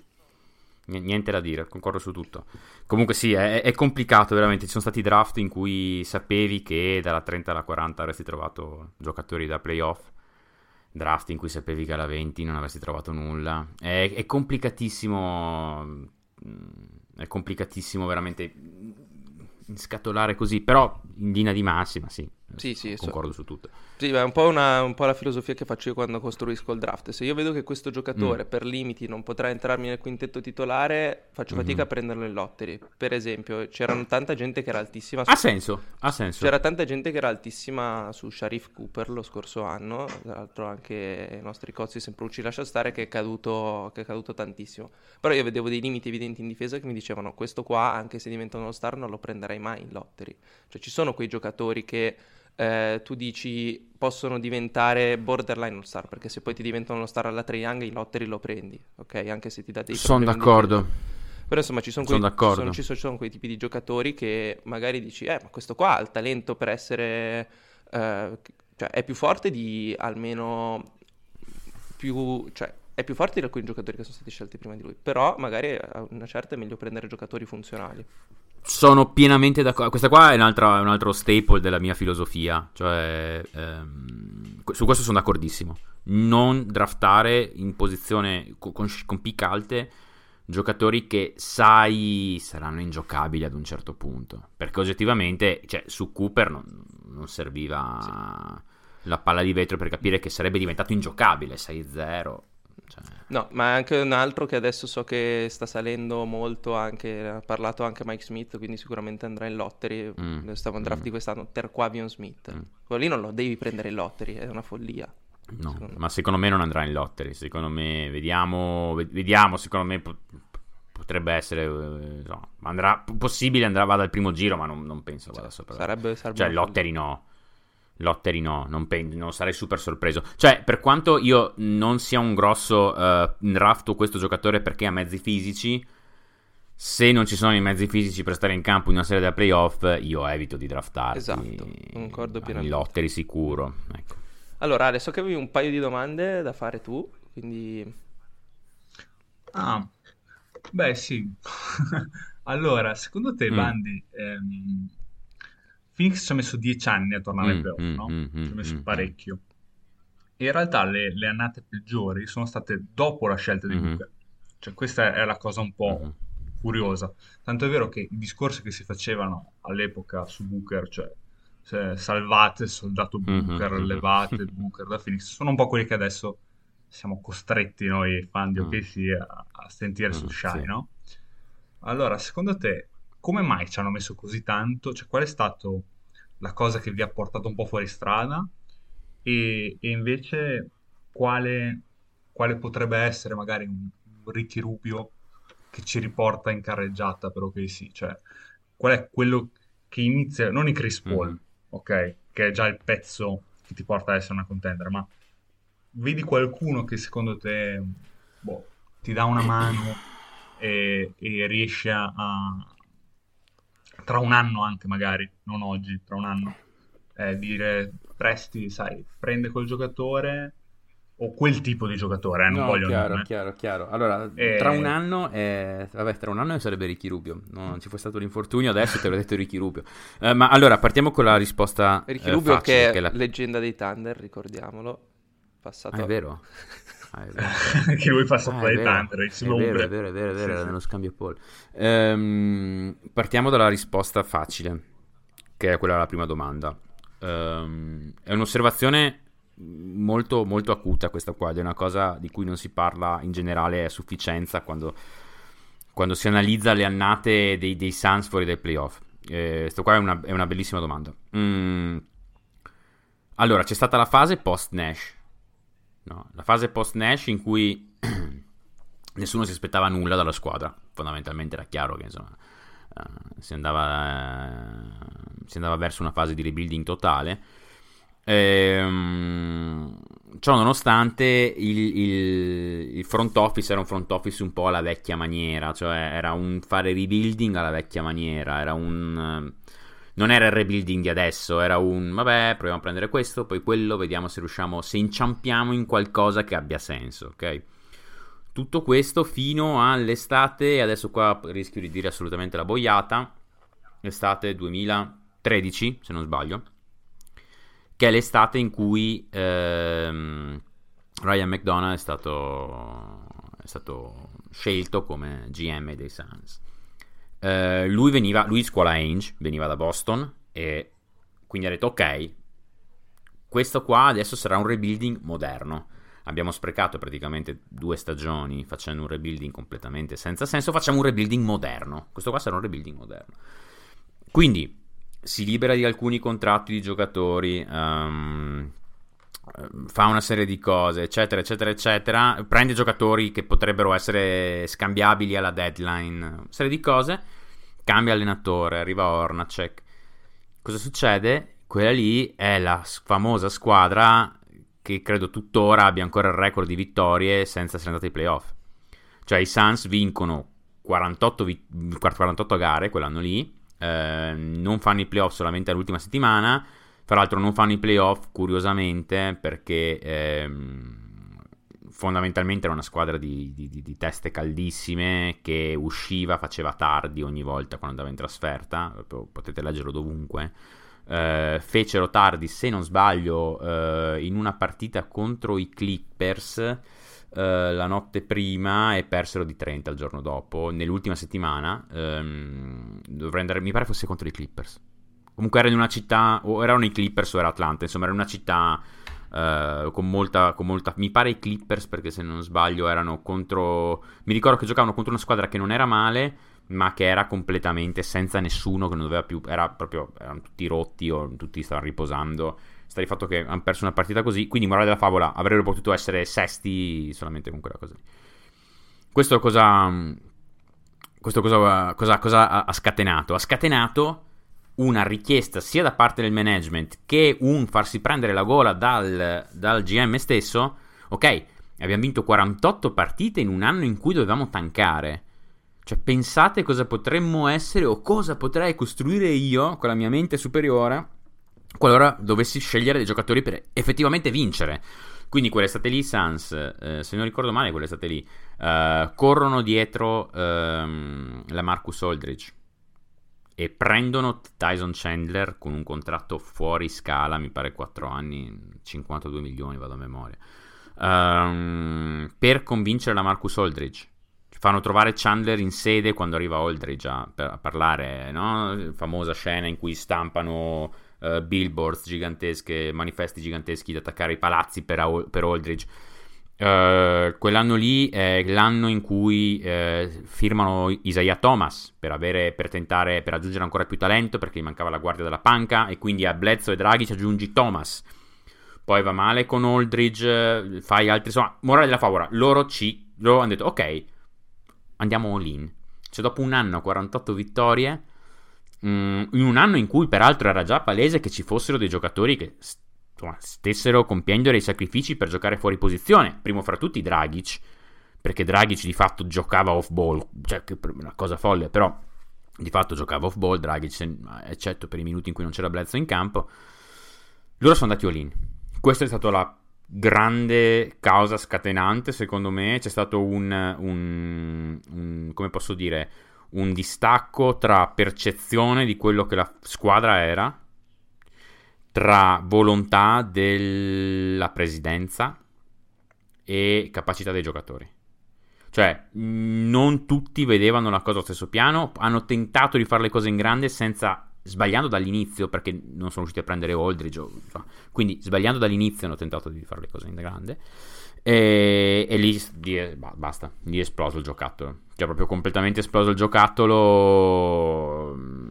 Niente da dire, concordo su tutto. Comunque sì, è, è, complicato veramente. Ci sono stati draft in cui sapevi che dalla 30 alla 40 avresti trovato giocatori da playoff. Draft in cui sapevi che alla 20 non avresti trovato nulla. È, è complicatissimo. È complicatissimo veramente inscatolare così, però in linea di massima sì, sì, sì, concordo so. su tutto. Sì, è un po', una, un po', la filosofia che faccio io quando costruisco il draft. Se io vedo che questo giocatore mm. per limiti non potrà entrarmi nel quintetto titolare, faccio mm-hmm. fatica a prenderlo in lottery. Per esempio, c'era tanta gente che era altissima su... Ha senso, ha senso. C'era tanta gente che era altissima su Sharif Cooper lo scorso anno, tra l'altro anche i nostri cozzi sempre ci lascia stare che è, caduto, che è caduto tantissimo. Però io vedevo dei limiti evidenti in difesa che mi dicevano questo qua, anche se diventa uno star, non lo prenderei mai in lottery. Cioè ci sono quei giocatori che eh, tu dici possono diventare borderline all star perché se poi ti diventano uno star alla Trae Young i lottery lo prendi ok? Anche se ti dà dei sono d'accordo. però insomma ci sono, quei, ci, sono, ci sono, quei tipi di giocatori che magari dici eh ma questo qua ha il talento per essere eh, cioè è più forte di almeno più cioè è più forte di alcuni giocatori che sono stati scelti prima di lui però magari a una certa è meglio prendere giocatori funzionali sono pienamente d'accordo. Questa qua è, un altro staple della mia filosofia. Cioè, ehm, su questo sono d'accordissimo. Non draftare in posizione con, con pick alte giocatori che sai saranno ingiocabili ad un certo punto. Perché oggettivamente, cioè, su Cooper non, non serviva sì. la palla di vetro per capire che sarebbe diventato ingiocabile 6-0. Cioè... No, ma anche un altro che adesso so che sta salendo molto, anche, ha parlato anche Mike Smith, quindi sicuramente andrà in lottery. Mm. Stavo in draft mm. di quest'anno, Terquavion Smith. Mm. Quello lì non lo devi prendere in lottery, è una follia. No, secondo ma secondo me non andrà in lottery. Secondo me, vediamo, vediamo secondo me potrebbe essere eh, no, andrà, possibile andrà vada al primo giro ma non, non penso vada sopra sarebbe, sarebbe cioè lottery no Lotteri no, non, pen- non, sarei super sorpreso. Cioè, per quanto io non sia un grosso uh, drafto questo giocatore perché ha mezzi fisici, se non ci sono i mezzi fisici per stare in campo in una serie da playoff, io evito di draftarti. Esatto, concordo pienamente. Lotteri sicuro. Ecco. Allora, adesso che avevi un paio di domande da fare tu, quindi... Ah, beh sì. *laughs* allora, secondo te, mm. Bandi... Ehm Phoenix ci ha messo dieci anni a tornare mm, playoff, mm, no? Mm, ci ha messo mm, mm. parecchio. E in realtà le, le, annate peggiori sono state dopo la scelta di Booker. Cioè, questa è la cosa un po' curiosa. Tanto è vero che i discorsi che si facevano all'epoca su Booker, cioè se salvate il soldato Booker, levate *laughs* Booker da Phoenix, sono un po' quelli che adesso siamo costretti noi fan di OKC a, a sentire su Shy, sì. no? Allora, secondo te come mai ci hanno messo così tanto? Cioè, qual è stata la cosa che vi ha portato un po' fuori strada? E, e invece quale, quale, potrebbe essere magari un, un Ricky Rubio che ci riporta in carreggiata per OKC? Cioè, qual è quello che inizia, non i Chris Paul, mm-hmm. ok? Che è già il pezzo che ti porta ad essere una contender, ma vedi qualcuno che secondo te boh, ti dà una mano e, e riesce a, tra un anno anche magari, non oggi, tra un anno, eh, dire Presti, sai, prende quel giocatore o quel tipo di giocatore, eh, non no, voglio chiaro, nome. chiaro, chiaro. Allora, e... tra un anno, eh, vabbè, tra un anno sarebbe Ricky Rubio. Non ci fosse stato l'infortunio, adesso te l'ho detto Ricky Rubio. Eh, ma allora, partiamo con la risposta Ricky Rubio facile, che è, che è la... leggenda dei Thunder, ricordiamolo. Passato... Ah, è vero? *laughs* Ah, *laughs* che lui fa sopra ah, i Thunder, è vero, è vero, è vero, è vero, sì, nello sì. scambio Paul. Ehm, partiamo dalla risposta facile, che è quella alla prima domanda. Ehm, è un'osservazione molto, molto acuta questa qua, è una cosa di cui non si parla in generale a sufficienza quando, quando si analizza le annate dei, dei Suns fuori dai playoff. Eh, questo qua è una, è una bellissima domanda. Mm. Allora, c'è stata la fase post-Nash, No, la fase post-Nash in cui *clears throat* nessuno si aspettava nulla dalla squadra, fondamentalmente era chiaro che insomma, uh, si, andava, uh, si, andava, verso una fase di rebuilding totale. Ehm, ciò nonostante il, il, il, front office era un front office un po' alla vecchia maniera, cioè era un fare rebuilding alla vecchia maniera, era un... Uh, non era il rebuilding di adesso, era un vabbè, proviamo a prendere questo, poi quello, vediamo se riusciamo, se inciampiamo in qualcosa che abbia senso, ok? Tutto questo fino all'estate, adesso qua rischio di dire assolutamente la boiata, estate 2013, se non sbaglio, che è l'estate in cui ehm, Ryan McDonough è stato, è stato scelto come GM dei Suns. Eh, lui veniva, lui scuola Ainge, veniva da Boston e quindi ha detto ok, questo qua adesso sarà un rebuilding moderno. Abbiamo sprecato praticamente due stagioni facendo un rebuilding completamente senza senso, facciamo un rebuilding moderno. Questo qua sarà un rebuilding moderno. Quindi si libera di alcuni contratti di giocatori, um, fa una serie di cose, eccetera, eccetera, eccetera. Prende giocatori che potrebbero essere scambiabili alla deadline, una serie di cose. Cambia allenatore, arriva Ornacek. Cosa succede? Quella lì è la famosa squadra che credo tuttora abbia ancora il record di vittorie senza essere andata ai playoff. Cioè i Suns vincono 48, vi- 48 gare quell'anno lì, eh, non fanno i playoff solamente all'ultima settimana, tra l'altro non fanno i playoff curiosamente perché ehm, fondamentalmente era una squadra di, di, di, teste caldissime che usciva, faceva tardi ogni volta quando andava in trasferta, potete leggerlo dovunque eh, fecero tardi, se non sbaglio, eh, in una partita contro i Clippers eh, la notte prima e persero di 30 il giorno dopo, nell'ultima settimana. Ehm, andare, mi pare fosse contro i Clippers. Comunque era in una città, o erano i Clippers o era Atlanta, insomma era una città Uh, con, molta, con, molta, Mi pare i Clippers, perché se non sbaglio erano contro. Mi ricordo che giocavano contro una squadra che non era male, ma che era completamente senza nessuno, che non doveva più, era proprio, erano tutti rotti o tutti stavano riposando. Sta di fatto che hanno perso una partita così, quindi morale della favola, avrebbero potuto essere sesti solamente con quella cosa lì. Questo cosa, questo cosa, cosa, cosa ha scatenato? Ha scatenato una richiesta sia da parte del management che un farsi prendere la gola dal, dal GM stesso. Ok, abbiamo vinto 48 partite in un anno in cui dovevamo tankare cioè, pensate cosa potremmo essere o cosa potrei costruire io con la mia mente superiore qualora dovessi scegliere dei giocatori per effettivamente vincere. Quindi quell'estate lì, Sans, eh, se non ricordo male, quell'estate lì, eh, corrono dietro ehm, la Marcus Aldridge e prendono Tyson Chandler con un contratto fuori scala, mi pare 4 anni, 52 milioni, vado a memoria, um, per convincere la Marcus Aldridge fanno trovare Chandler in sede quando arriva Aldridge a, a parlare, no? Famosa scena in cui stampano uh, billboards gigantesche, manifesti giganteschi da attaccare i palazzi per, per Aldridge. Uh, quell'anno lì è l'anno in cui uh, firmano Isaiah Thomas per, avere, per tentare per aggiungere ancora più talento perché gli mancava la guardia della panca e quindi a Bledsoe e Draghi ci aggiungi Thomas poi va male con Aldridge fai altri insomma morale della favola loro ci loro hanno detto ok andiamo all in. Cioè, dopo un anno, 48 vittorie, mh, mm, in un anno in cui peraltro era già palese che ci fossero dei giocatori che insomma, stessero compiendo dei sacrifici per giocare fuori posizione. Primo fra tutti Dragic, perché Dragic di fatto giocava off ball, cioè che una cosa folle, però di fatto giocava off ball, Dragic, eccetto per i minuti in cui non c'era Bledsoe in campo. Loro sono andati all in. Questa è stata la grande causa scatenante, secondo me, c'è stato un, un, un, come posso dire, un distacco tra percezione di quello che la squadra era, tra volontà della presidenza e capacità dei giocatori. Cioè, non tutti vedevano la cosa allo stesso piano, hanno tentato di fare le cose in grande senza sbagliando dall'inizio perché non sono riusciti a prendere Aldridge, o, cioè, quindi sbagliando dall'inizio hanno tentato di fare le cose in grande e, e lì, lì basta, lì è esploso il giocattolo, cioè proprio completamente esploso il giocattolo, mm,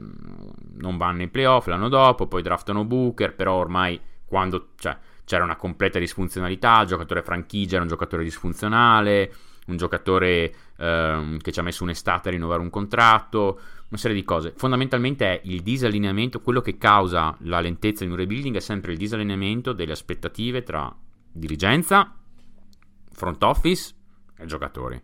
non vanno nei playoff l'anno dopo, poi draftano Booker, però ormai quando cioè, c'era una completa disfunzionalità, il giocatore franchigia era un giocatore disfunzionale, un giocatore ehm, che ci ha messo un'estate a rinnovare un contratto, una serie di cose. Fondamentalmente è il disallineamento, quello che causa la lentezza in un rebuilding è sempre il disallineamento delle aspettative tra dirigenza, front office e giocatori.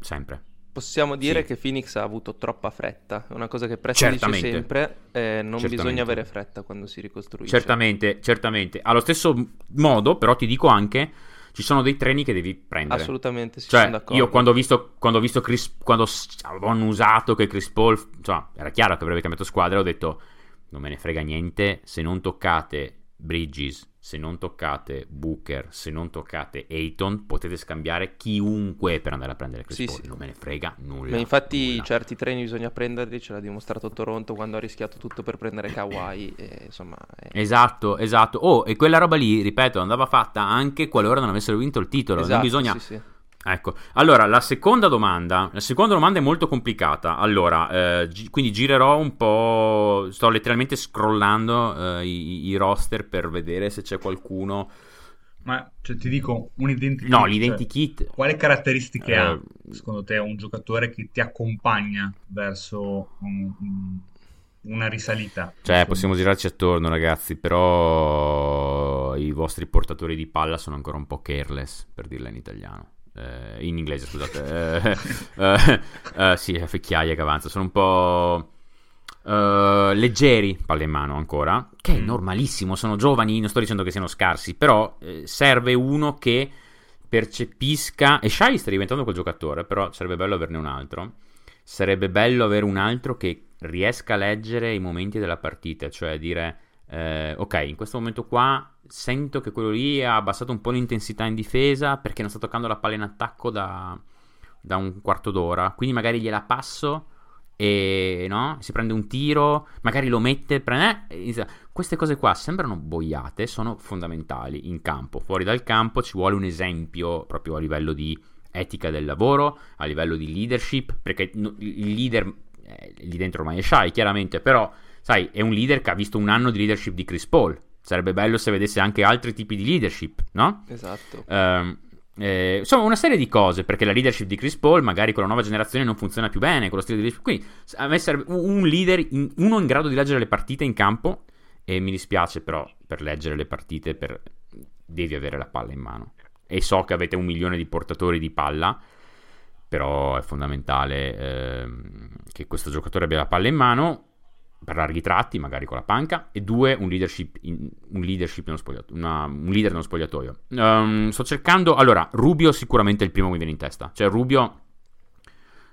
Sempre. Possiamo dire sì. che Phoenix ha avuto troppa fretta, è una cosa che Presto dice sempre, eh, non certamente. bisogna avere fretta quando si ricostruisce. Certamente, certamente. Allo stesso modo, però ti dico anche ci sono dei treni che devi prendere. Assolutamente, sì, cioè, Io quando ho visto, quando ho visto Chris, quando avevano usato che Chris Paul, insomma, era chiaro che avrebbe cambiato squadra, ho detto non me ne frega niente se non toccate Bridges, se non toccate Booker, se non toccate Ayton, potete scambiare chiunque per andare a prendere Chris Sì, Paul. sì. Non me ne frega nulla. Ma infatti nulla. certi treni bisogna prenderli, ce l'ha dimostrato Toronto quando ha rischiato tutto per prendere Kawhi *coughs* e insomma... è- Esatto, esatto. Oh, e quella roba lì, ripeto, andava fatta anche qualora non avessero vinto il titolo. non Esatto, bisogna... sì, sì. Ecco, allora la seconda domanda, la seconda domanda è molto complicata. Allora, eh, gi- quindi girerò un po', sto letteralmente scrollando eh, i, i roster per vedere se c'è qualcuno. Ma cioè, ti dico un identikit. No, cioè, l'identikit. quali caratteristiche Eh, ha, secondo te, un giocatore che ti accompagna verso un- un- una risalita? Cioè, possiamo girarci attorno, ragazzi, però i vostri portatori di palla sono ancora un po' careless, per dirla in italiano. Eh, in inglese, scusate. Eh, *laughs* eh, eh, sì, fecchiaia che avanza. Sono un po' eh, leggeri, palla in mano ancora, che è Mm. normalissimo. Sono giovani, non sto dicendo che siano scarsi, però eh, serve uno che percepisca... E Shai sta diventando quel giocatore, però sarebbe bello averne un altro. Sarebbe bello avere un altro che riesca a leggere i momenti della partita, cioè dire, eh, ok, in questo momento qua sento che quello lì ha abbassato un po' l'intensità in difesa perché non sta toccando la palla in attacco da, da un quarto d'ora, quindi magari gliela passo e no? si prende un tiro, magari lo mette, prende, eh, queste cose qua sembrano boiate, sono fondamentali in campo, fuori dal campo ci vuole un esempio proprio a livello di etica del lavoro, a livello di leadership, perché il leader eh, lì dentro ormai è Shai, chiaramente, però sai, è un leader che ha visto un anno di leadership di Chris Paul. Sarebbe bello se vedesse anche altri tipi di leadership, no? Esatto. Ehm, eh, insomma, una serie di cose, perché la leadership di Chris Paul magari con la nuova generazione non funziona più bene, con lo stile di leadership. Quindi a me serve un leader, in- uno in grado di leggere le partite in campo, e mi dispiace però, per leggere le partite per- devi avere la palla in mano. E so che avete un milione di portatori di palla, però è fondamentale ehm, che questo giocatore abbia la palla in mano per larghi tratti, magari con la panca, e due, un leadership, in- un, leadership una- un leader nello spogliatoio. Ehm, sto cercando, allora, Rubio sicuramente è il primo che mi viene in testa, cioè Rubio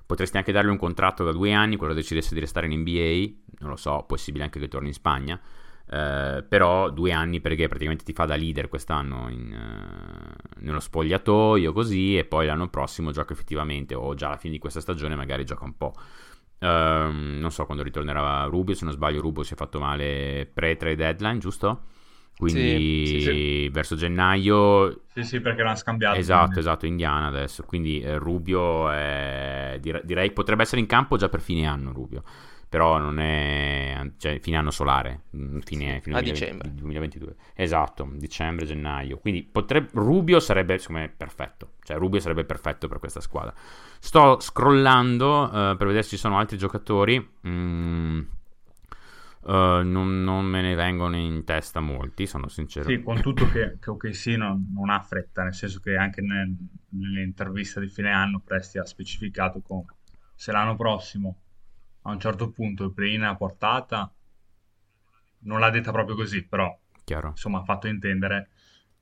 potresti anche dargli un contratto da due anni, quello decidesse di restare in NBA, non lo so, possibile anche che torni in Spagna, eh, però due anni perché praticamente ti fa da leader quest'anno in, eh, nello spogliatoio così e poi l'anno prossimo gioca effettivamente o già alla fine di questa stagione magari gioca un po'. Ehm, non so quando ritornerà Rubio, se non sbaglio Rubio si è fatto male pre-trade deadline, giusto? Quindi Sì, sì, sì. verso gennaio Sì, sì, perché l'hanno scambiato. Esatto, quindi. esatto, Indiana adesso. Quindi eh, Rubio è- dire- direi potrebbe essere in campo già per fine anno Rubio. Però non è cioè fine anno solare, mm, fine, fine a 2020 dicembre. 2022. Esatto, dicembre, gennaio. Quindi potrebbe Rubio sarebbe secondo me perfetto. Cioè Rubio sarebbe perfetto per questa squadra. Sto scrollando eh, per vedere se ci sono altri giocatori. Mm, eh, non, non me ne vengono in testa molti, sono sincero. Sì, con tutto che, che OKC non, non ha fretta, nel senso che anche nel- nell'intervista di fine anno Presti ha specificato come se l'anno prossimo a un certo punto il play-in a portata, non l'ha detta proprio così, però Chiaro. insomma ha fatto intendere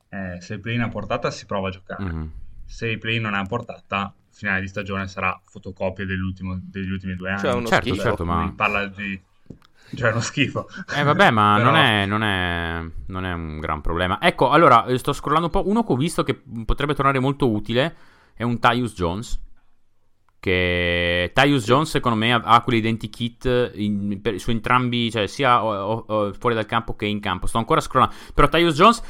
eh, se il play-in a portata si prova a giocare, Mhm. se il play-in non è a portata, finale di stagione sarà fotocopia dell'ultimo- degli ultimi due anni. Cioè, uno Certo, schifo. certo, ma- parla di... cioè uno schifo. Eh vabbè, ma *laughs* Però- non, è, non, è, non è un gran problema. Ecco, allora, eh, sto scrollando un po'. Uno che ho visto che potrebbe tornare molto utile è un Tyus Jones. Che Tyus Jones, secondo me, ha, in- per- su entrambi, cioè sia o- o- fuori dal campo che in campo. Sto ancora scrollando. Però Tyus Jones,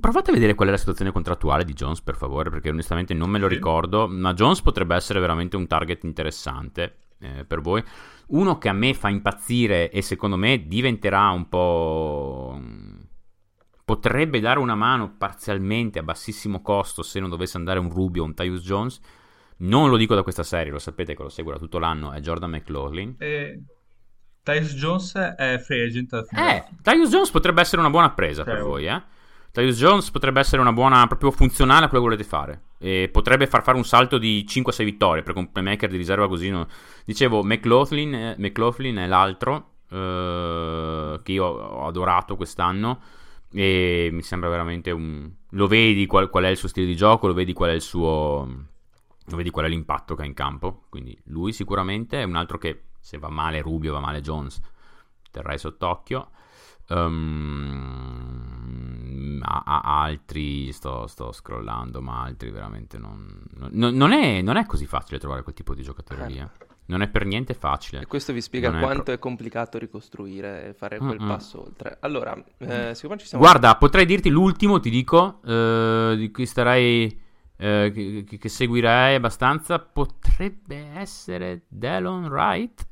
provate a vedere qual è la situazione contrattuale di Jones, per favore, perché onestamente non me lo ricordo. Ma Jones potrebbe essere veramente un target interessante eh, per voi. Uno che a me fa impazzire e secondo me diventerà un po'. Potrebbe dare una mano parzialmente a bassissimo costo se non dovesse andare un Rubio o un Tyus Jones. Non lo dico da questa serie, lo sapete che lo seguo da tutto l'anno. È Jordan McLaughlin. E Tyus Jones è free agent Eh, Tyus Jones potrebbe essere una buona presa Cioè, per voi, eh. Tyus Jones potrebbe essere una buona, proprio funzionale a quello che volete fare. E potrebbe far fare un salto di 5-6 vittorie, perché un playmaker di riserva così. no- Dicevo, McLaughlin, eh, McLaughlin è l'altro eh, che io ho adorato quest'anno. E mi sembra veramente un. Lo vedi qual, qual è il suo stile di gioco, lo vedi qual è il suo. Lo vedi qual è l'impatto che ha in campo. Quindi lui sicuramente è un altro che se va male Rubio, va male Jones, terrai sott'occhio. Um, a, a altri sto, sto, scrollando, ma altri veramente non, non, non, è, non, è, così facile trovare quel tipo di giocatore lì. Eh. Non è per niente facile. E questo vi spiega non quanto è, pro... è, complicato ricostruire e fare quel Mm-mm. passo oltre. Allora, eh, siccome ci siamo... Guarda, potrei dirti l'ultimo, ti dico, eh, di cui starei... Eh, che, che, seguirei abbastanza. Potrebbe essere Delon Wright.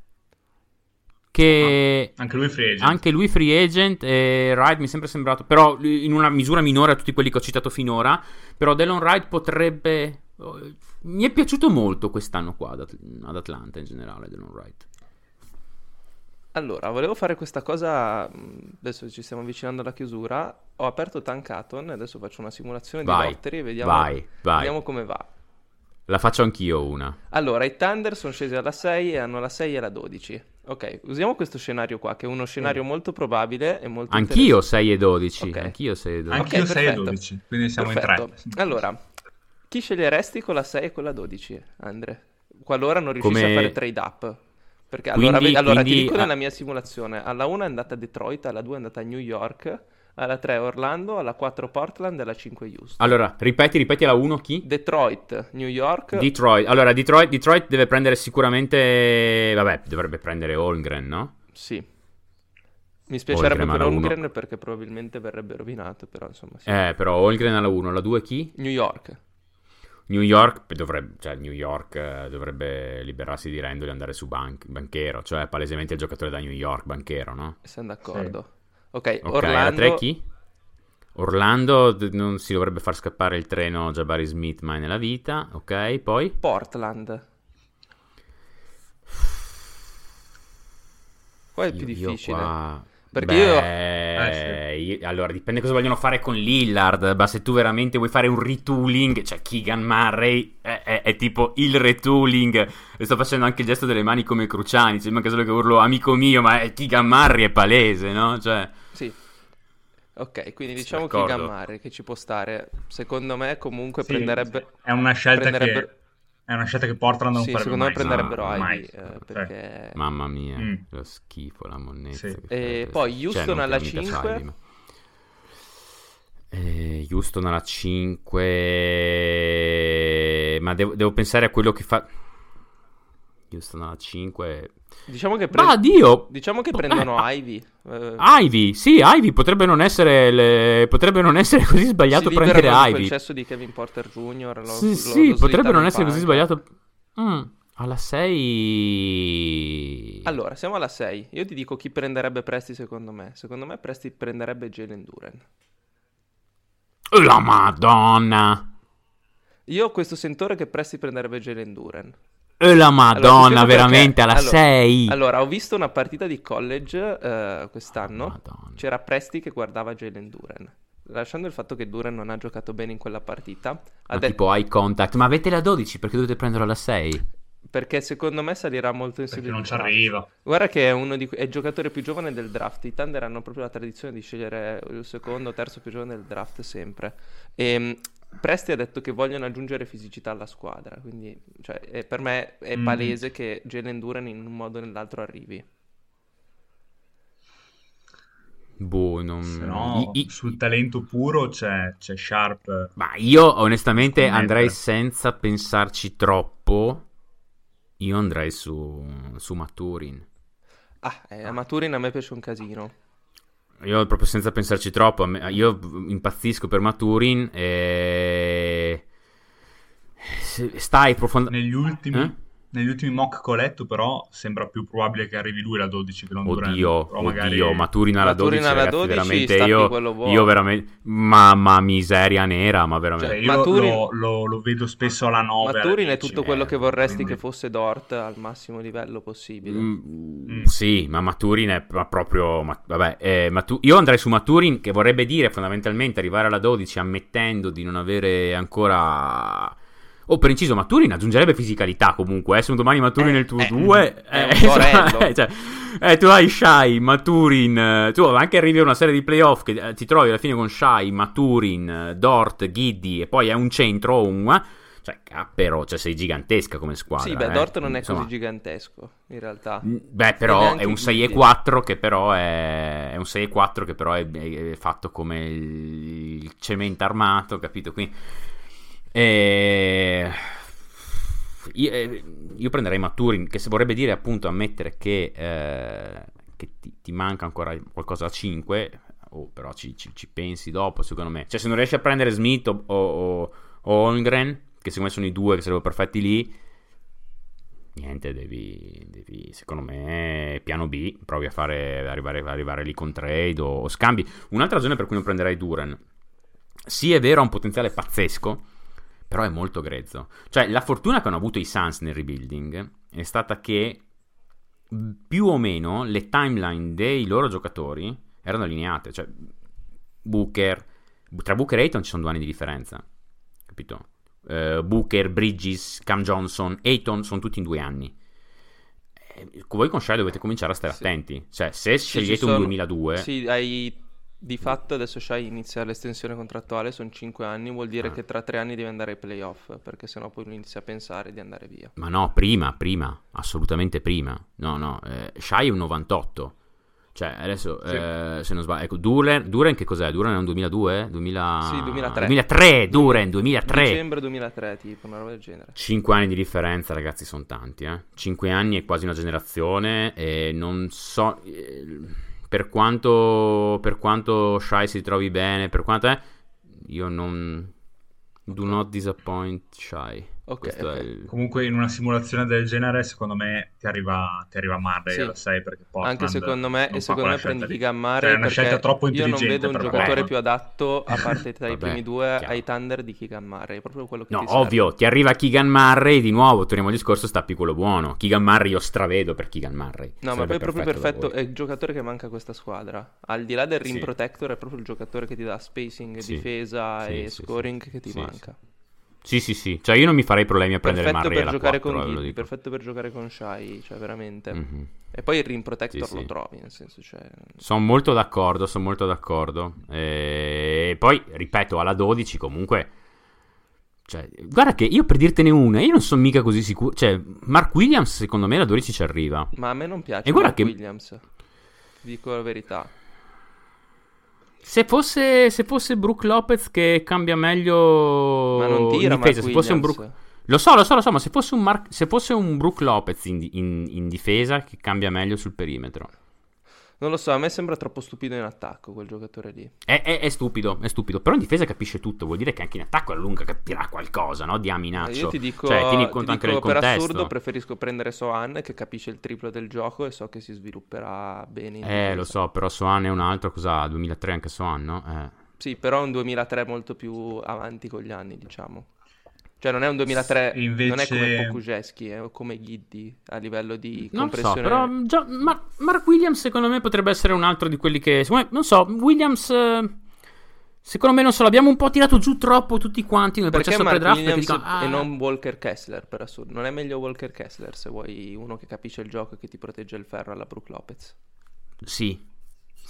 Che ah, anche lui free agent. Anche lui free agent. E Wright mi è sempre sembrato, però in una misura minore a tutti quelli che ho citato finora. Però Delon Wright potrebbe mi è piaciuto molto quest'anno qua ad, Atlanta in generale, Delon Wright. Allora, volevo fare questa cosa, adesso ci stiamo avvicinando alla chiusura, ho aperto Tankaton e adesso faccio una simulazione vai, di lottery e vediamo, vai, vai. vediamo come va. La faccio anch'io una. Allora, i Thunder sono scesi alla 6 e hanno la 6 e la 12. Ok, usiamo questo scenario qua, che è uno scenario mm. molto probabile e molto Anch'io 6 e 12. Okay. Anch'io 6 e 12. Anch'io okay, 6 e 12, quindi siamo perfetto. in 3. Allora, chi sceglieresti con la 6 e con la 12, Andre? Qualora non riuscissi Come... a fare trade up. Perché quindi, allora, allora quindi... ti dico nella mia simulazione, alla 1 è andata a Detroit, alla 2 è andata a New York, alla 3 Orlando, alla 4 Portland e alla 5 Houston. Allora, ripeti, ripeti alla 1 chi? Detroit, New York. Detroit. Allora, Detroit, Detroit deve prendere sicuramente... Vabbè, dovrebbe prendere Holmgren, no? Sì. Mi spiacerebbe per Holmgren perché probabilmente verrebbe rovinato, però insomma sì. Eh, però Holmgren alla 1, alla 2 chi? New York. New York dovrebbe, cioè New York eh, dovrebbe liberarsi di Randall e andare su ban- banchero, cioè palesemente il giocatore da New York, banchero, no? Siamo d'accordo. Sì. Ok, okay Orlando... tre chi? Orlando non si dovrebbe far scappare il treno Jabari Smith mai nella vita, ok? Poi? Portland. Qua è più io, difficile. Io qua... Perché Beh, io... Eh, sì. io... Allora, dipende cosa vogliono fare con Lillard. Ma se tu veramente vuoi fare un retooling, cioè Keegan Murray è, è, è tipo il retooling. E sto facendo anche il gesto delle mani come Cruciani. Cioè, manca solo che urlo amico mio, ma è Keegan Murray è palese, no? Cioè... Sì. Ok, quindi diciamo Keegan Murray che ci può stare. Secondo me comunque sì, prenderebbe... È una scelta che è una scelta che Portland non sì, farebbe secondo mai. me prenderebbero no, Ivy eh, perché... Mamma mia, mm. lo schifo, la monnezza. Sì. E poi cioè, Houston cioè, alla 5. Ivy, ma... eh, Houston alla 5. Ma devo, devo pensare a quello che fa... Houston alla 5. Diciamo che, pre- Dio. diciamo che prendono eh, Ivy. Eh. Ivy, sì, Ivy potrebbe non essere, le... potrebbe non essere così sbagliato si prendere Ivy. Il successo di Kevin Porter Jr. Lo, sì, lo, sì lo potrebbe non essere così sbagliato. Mm, alla 6. Allora, siamo alla 6. Io ti dico chi prenderebbe Presti secondo me. Secondo me Presti prenderebbe Jalen Duren. La Madonna. Io ho questo sentore che Presti prenderebbe Jalen Duren. E la madonna, allora, veramente, alla 6. Allora, allora, ho visto una partita di college uh, quest'anno. Madonna. C'era Presti che guardava Jalen Duren. Lasciando il fatto che Duren non ha giocato bene in quella partita. Ma detto... tipo eye contact. Ma avete la 12 perché dovete prenderlo alla 6? Perché secondo me salirà molto in seguito. Perché non ci arriva. Guarda che è uno di è il giocatore più giovane del draft. I Thunder hanno proprio la tradizione di scegliere il secondo o terzo più giovane del draft sempre. E ehm, Presti ha detto che vogliono aggiungere fisicità alla squadra, quindi cioè, è, per me è mm. palese che Jalen Duran in un modo o nell'altro arrivi. Boh, non... no, I, i... sul talento puro c'è, c'è, Sharp. Ma io onestamente andrei senza pensarci troppo. Io andrei su, su Maturin. Ah, eh, Maturin a me piace un casino. Io proprio senza pensarci troppo, io impazzisco per Maturin e... Stai profondamente... Negli ultimi... Eh? Negli ultimi mock che ho letto, però, sembra più probabile che arrivi lui alla 12 che non Oddio, Durant. magari... oddio, Maturin alla 12, alla ragazzi, 12 veramente io, io veramente... Mamma miseria nera, ma veramente... Cioè, io Maturin... lo, lo, lo, vedo spesso alla 9. Maturin è tutto quello che vorresti quindi... che fosse Dort al massimo livello possibile. Mm, mm. Sì, ma Maturin è proprio... Ma, vabbè, eh, Matu... io andrei su Maturin, che vorrebbe dire fondamentalmente arrivare alla 12 ammettendo di non avere ancora o per inciso, Maturin aggiungerebbe fisicalità comunque. Eh? Se un domani Maturin eh, nel tuo 2, eh, eh, cioè, *laughs* cioè, eh, tu hai Shai, Maturin. Eh, tu anche arrivi a una serie di playoff che ti trovi alla fine con Shai, Maturin, Dort, Giddy e poi è un centro, un, Cioè, però, cioè, sei gigantesca come squadra. Sì, beh, eh. Dort non è Insomma, così gigantesco, in realtà. Mm, Beh, però è un i 6 e Grizzlies. 4 che però è, è un 6 e 4 che però è, è fatto come il, il cemento armato, capito? Quindi eh, io, eh, io prenderei Maturin, che se vorrebbe dire appunto ammettere che, eh, che ti, ti manca ancora qualcosa a 5, oh, però ci, ci- ci pensi dopo, secondo me. Cioè, se non riesci a prendere Smith o, o, o Holmgren, che secondo me sono i due che sarebbero perfetti lì, niente, devi, devi, secondo me, piano B, provi a fare, arrivare, arrivare lì con trade o, o scambi. Un'altra ragione per cui non prenderai Duran, sì è vero, ha un potenziale pazzesco, però è molto grezzo. Cioè, la fortuna che hanno avuto i Suns nel rebuilding è stata che mh, più o meno le timeline dei loro giocatori erano allineate. Cioè, Booker, tra Booker e Ayton ci sono due anni di differenza, capito? Eh, Booker, Bridges, Cam Johnson, Ayton sono tutti in due anni. Eh, Voi con Shai dovete cominciare a stare Sì. attenti. Cioè, se Sì, scegliete un sono- 2002, Sì, hai di fatto adesso Shai inizia l'estensione contrattuale, sono 5 anni, vuol dire Ah. che tra 3 anni devi andare ai playoff, perché sennò poi lui inizia a pensare di andare via. Ma no, prima, prima, assolutamente prima. No, no, eh, Shai è un 98. Cioè, adesso, Sì. eh, se non sbaglio, ecco, Duren, Duren che cos'è? Duren è un 2002? 2000... Sì, 2003. 2003, Duren, 2003. Dicembre 2003, tipo, una roba del genere. 5 anni di differenza, ragazzi, sono tanti, eh. 5 anni è quasi una generazione e non so... eh, per quanto, per quanto Shai si trovi bene, per quanto è... Io non... Do not disappoint Shai. Ok, Questo ok. è il... Comunque in una simulazione del genere, secondo me ti arriva, ti arriva Murray Sì. alla 6 perché Portland Anche secondo me, e secondo me prendi. Keegan Murray Cioè, è una scelta troppo io non intelligente vedo un giocatore Portland. più adatto, a parte tra i *laughs* primi due, chiaro. ai Thunder di Keegan Murray, è proprio quello che No, ti ovvio, ti arriva Keegan Murray, di nuovo, torniamo al discorso, stappi quello buono. Keegan Murray io stravedo per Keegan Murray. No, ma poi è proprio perfetto, è il giocatore che manca a questa squadra. Al di là del rim Sì. protector, è proprio il giocatore che ti dà spacing, Sì. difesa Sì, e sì, scoring sì. che ti Sì, manca. Sì, sì, sì. Cioè io non mi farei problemi a prendere Perfetto Murray per giocare 4, con Giddy, perfetto per giocare con Shai, cioè veramente. Mhm. E poi il rim protector Sì, lo sì. trovi, nel senso, cioè... Sono molto d'accordo, sono molto d'accordo. E poi, ripeto, alla 12 comunque... Cioè, guarda che io per dirtene una, io non sono mica così sicuro. Cioè, Mark Williams secondo me alla 12 ci arriva. Ma a me non piace E guarda Mark che- Williams, dico la verità. Se fosse, se fosse Brook Lopez che cambia meglio Ma non tira in difesa, se fosse un. Brook... Lo so, lo so, lo so, ma se fosse un, Mark- se fosse un Brook Lopez in, in- in difesa che cambia meglio sul perimetro. Non lo so, a me sembra troppo stupido in attacco quel giocatore lì. È, è- è stupido, è stupido. Però in difesa capisce tutto. Vuol dire che anche in attacco alla lunga capirà qualcosa, no? Di Aminaccio. Io ti dico, cioè, tieni ti conto anche dico, del per contesto. assurdo preferisco prendere Sohan che capisce il triplo del gioco e so che si svilupperà bene in Eh, difesa. lo so, però Sohan è un altro, cosa? 2003 anche Sohan, no? Eh. Sì, però è un 2003 molto più avanti con gli anni, diciamo. Cioè non è un 2003, E invece- non è come Pokujeski, è come Giddy a livello di Non lo so, compressione. però già- ma- Mark Williams secondo me potrebbe essere un altro di quelli che... me- non so, Williams... eh, Secondo me, non so, l'abbiamo un po' tirato giù troppo tutti quanti nel Perché processo pre-draft perché dicono, ah, e non Walker Kessler, per assurdo? Non è meglio Walker Kessler se vuoi uno che capisce il gioco e che ti protegge il ferro alla Brook Lopez? Sì,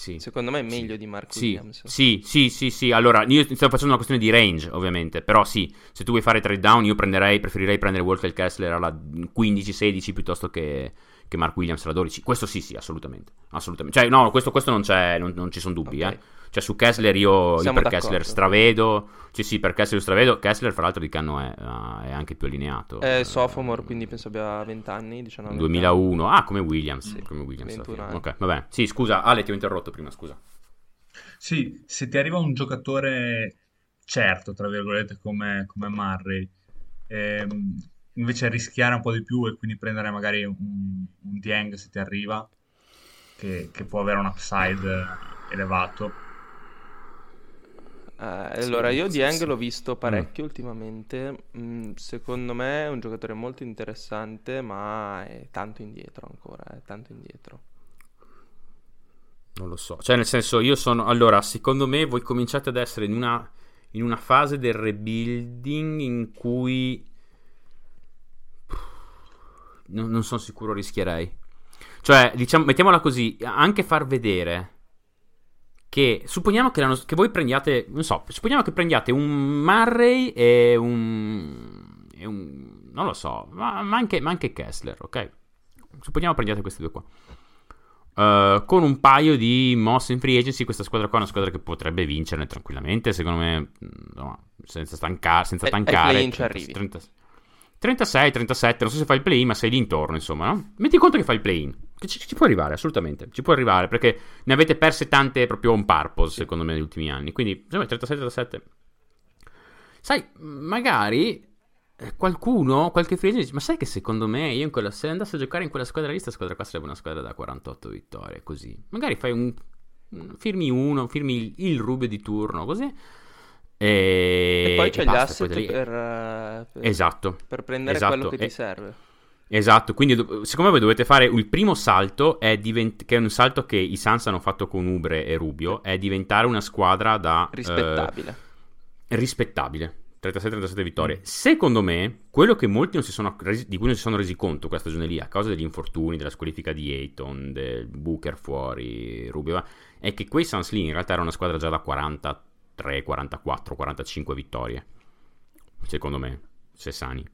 sì. Secondo me è meglio di Mark Sì, Williams. sì, sì, sì, sì. Allora, io sto facendo una questione di range, ovviamente. Però sì, se tu vuoi fare trade down, io prenderei, preferirei prendere Walker Kessler alla 15-16 piuttosto che, che Mark Williams alla 12. Questo sì, sì, assolutamente. Assolutamente. Cioè, no, questo, questo non c'è, non, non ci sono dubbi, Ok. eh. Cioè, su Kessler io, per. Kessler stravedo. Sì, sì, per Kessler stravedo. Kessler, fra l'altro, di che anno è? Ah, è anche più allineato. È Eh, sophomore, quindi penso abbia 20 anni, 19 20 anni. 2001. Ah, come Williams. Sì, come Williams. 21 alla anni. fine. Ok, vabbè. Sì, scusa, Ale, ti ho interrotto prima, scusa. Sì, se ti arriva un giocatore certo, tra virgolette, come, come Murray, ehm, invece rischiare un po' di più e quindi prendere magari un, un Dieng se ti arriva, che, che può avere un upside elevato. Eh, allora, io sì, Dieng sì. l'ho visto parecchio ultimamente. Mm, secondo me è un giocatore molto interessante, ma è tanto indietro ancora. È tanto indietro. Non lo so, cioè nel senso io sono... Allora, secondo me voi cominciate ad essere in una, in una fase del rebuilding in cui... Non, non sono sicuro rischierei. Cioè, diciamo, mettiamola così, anche far vedere che... Supponiamo che, l'anno- che voi prendiate, non so, supponiamo che prendiate un Murray e un... non lo so, ma, ma, anche, ma anche Kessler, ok? Supponiamo prendiate questi due qua. Uh, con un paio di mosse in free agency, questa squadra qua è una squadra che potrebbe vincerne tranquillamente, secondo me, no, senza, stanca- senza Ai- ai tancare. play-in ci 30 arrivi. 30 36, 37, non so se fai il play-in, ma sei lì intorno, insomma, no? Metti conto che fai il play-in, ci, ci può arrivare, assolutamente, ci può arrivare, perché ne avete perse tante proprio on purpose, secondo me, negli ultimi anni, quindi, secondo me, 36, 37. Sai, magari eh, qualcuno, qualche free agent dice, ma sai che secondo me io in quella, se andassi a giocare in quella squadra lì, questa squadra qua sarebbe una squadra da 48 vittorie, così. Magari fai un... firmi uno, firmi il, il Rubio di turno, così. E, E poi c'è e gli basta, asset per, eh, per- Esatto. per prendere Esatto, quello che ti e- serve. Esatto, quindi do- secondo me voi dovete fare il primo salto, è divent- che è un salto che i Suns hanno fatto con Ubre e Rubio, è diventare una squadra da... eh, Rispettabile. rispettabile. 36-37 vittorie. Secondo me, quello che molti non si sono resi- di cui non si sono resi conto questa stagione lì, a causa degli infortuni, della squalifica di Ayton, del Booker fuori, Rubio, è che quei Suns lì in realtà era una squadra già da 43, 44, 45 vittorie. Secondo me, se sani.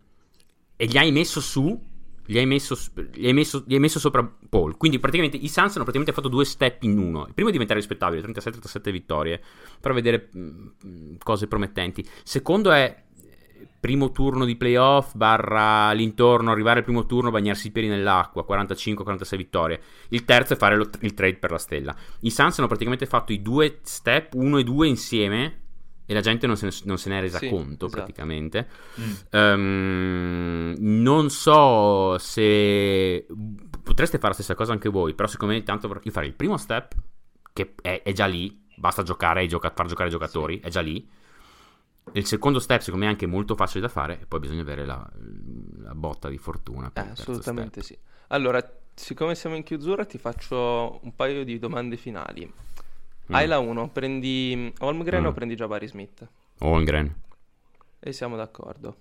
E gli hai messo su. Gli hai messo, gli hai messo, gli hai messo sopra Paul. Quindi praticamente i Suns hanno praticamente fatto due step in uno. Il primo è diventare rispettabile, 36-37 vittorie, per vedere mh, cose promettenti. Secondo è eh, primo turno di playoff barra l'intorno, arrivare al primo turno, bagnarsi i piedi nell'acqua, 45-46 vittorie. Il terzo è fare lo- il trade per la stella. I Suns hanno praticamente fatto i due step, uno e due insieme, e la gente non se ne, non se n'è resa Sì, conto esatto. praticamente. Mm. Ehm, non so se potreste fare la stessa cosa anche voi, però secondo me intanto io farei il primo step, che è, è già lì, basta giocare e gioca- far giocare i giocatori, è già lì. Il secondo step secondo me è anche molto facile da fare e poi bisogna avere la, la botta di fortuna. Eh, Per terzo assolutamente sì. Allora, siccome siamo in chiusura, ti faccio un paio di domande finali. Hai la 1, prendi Holmgren Mm. o prendi Jabari Smith? Holmgren, E siamo d'accordo.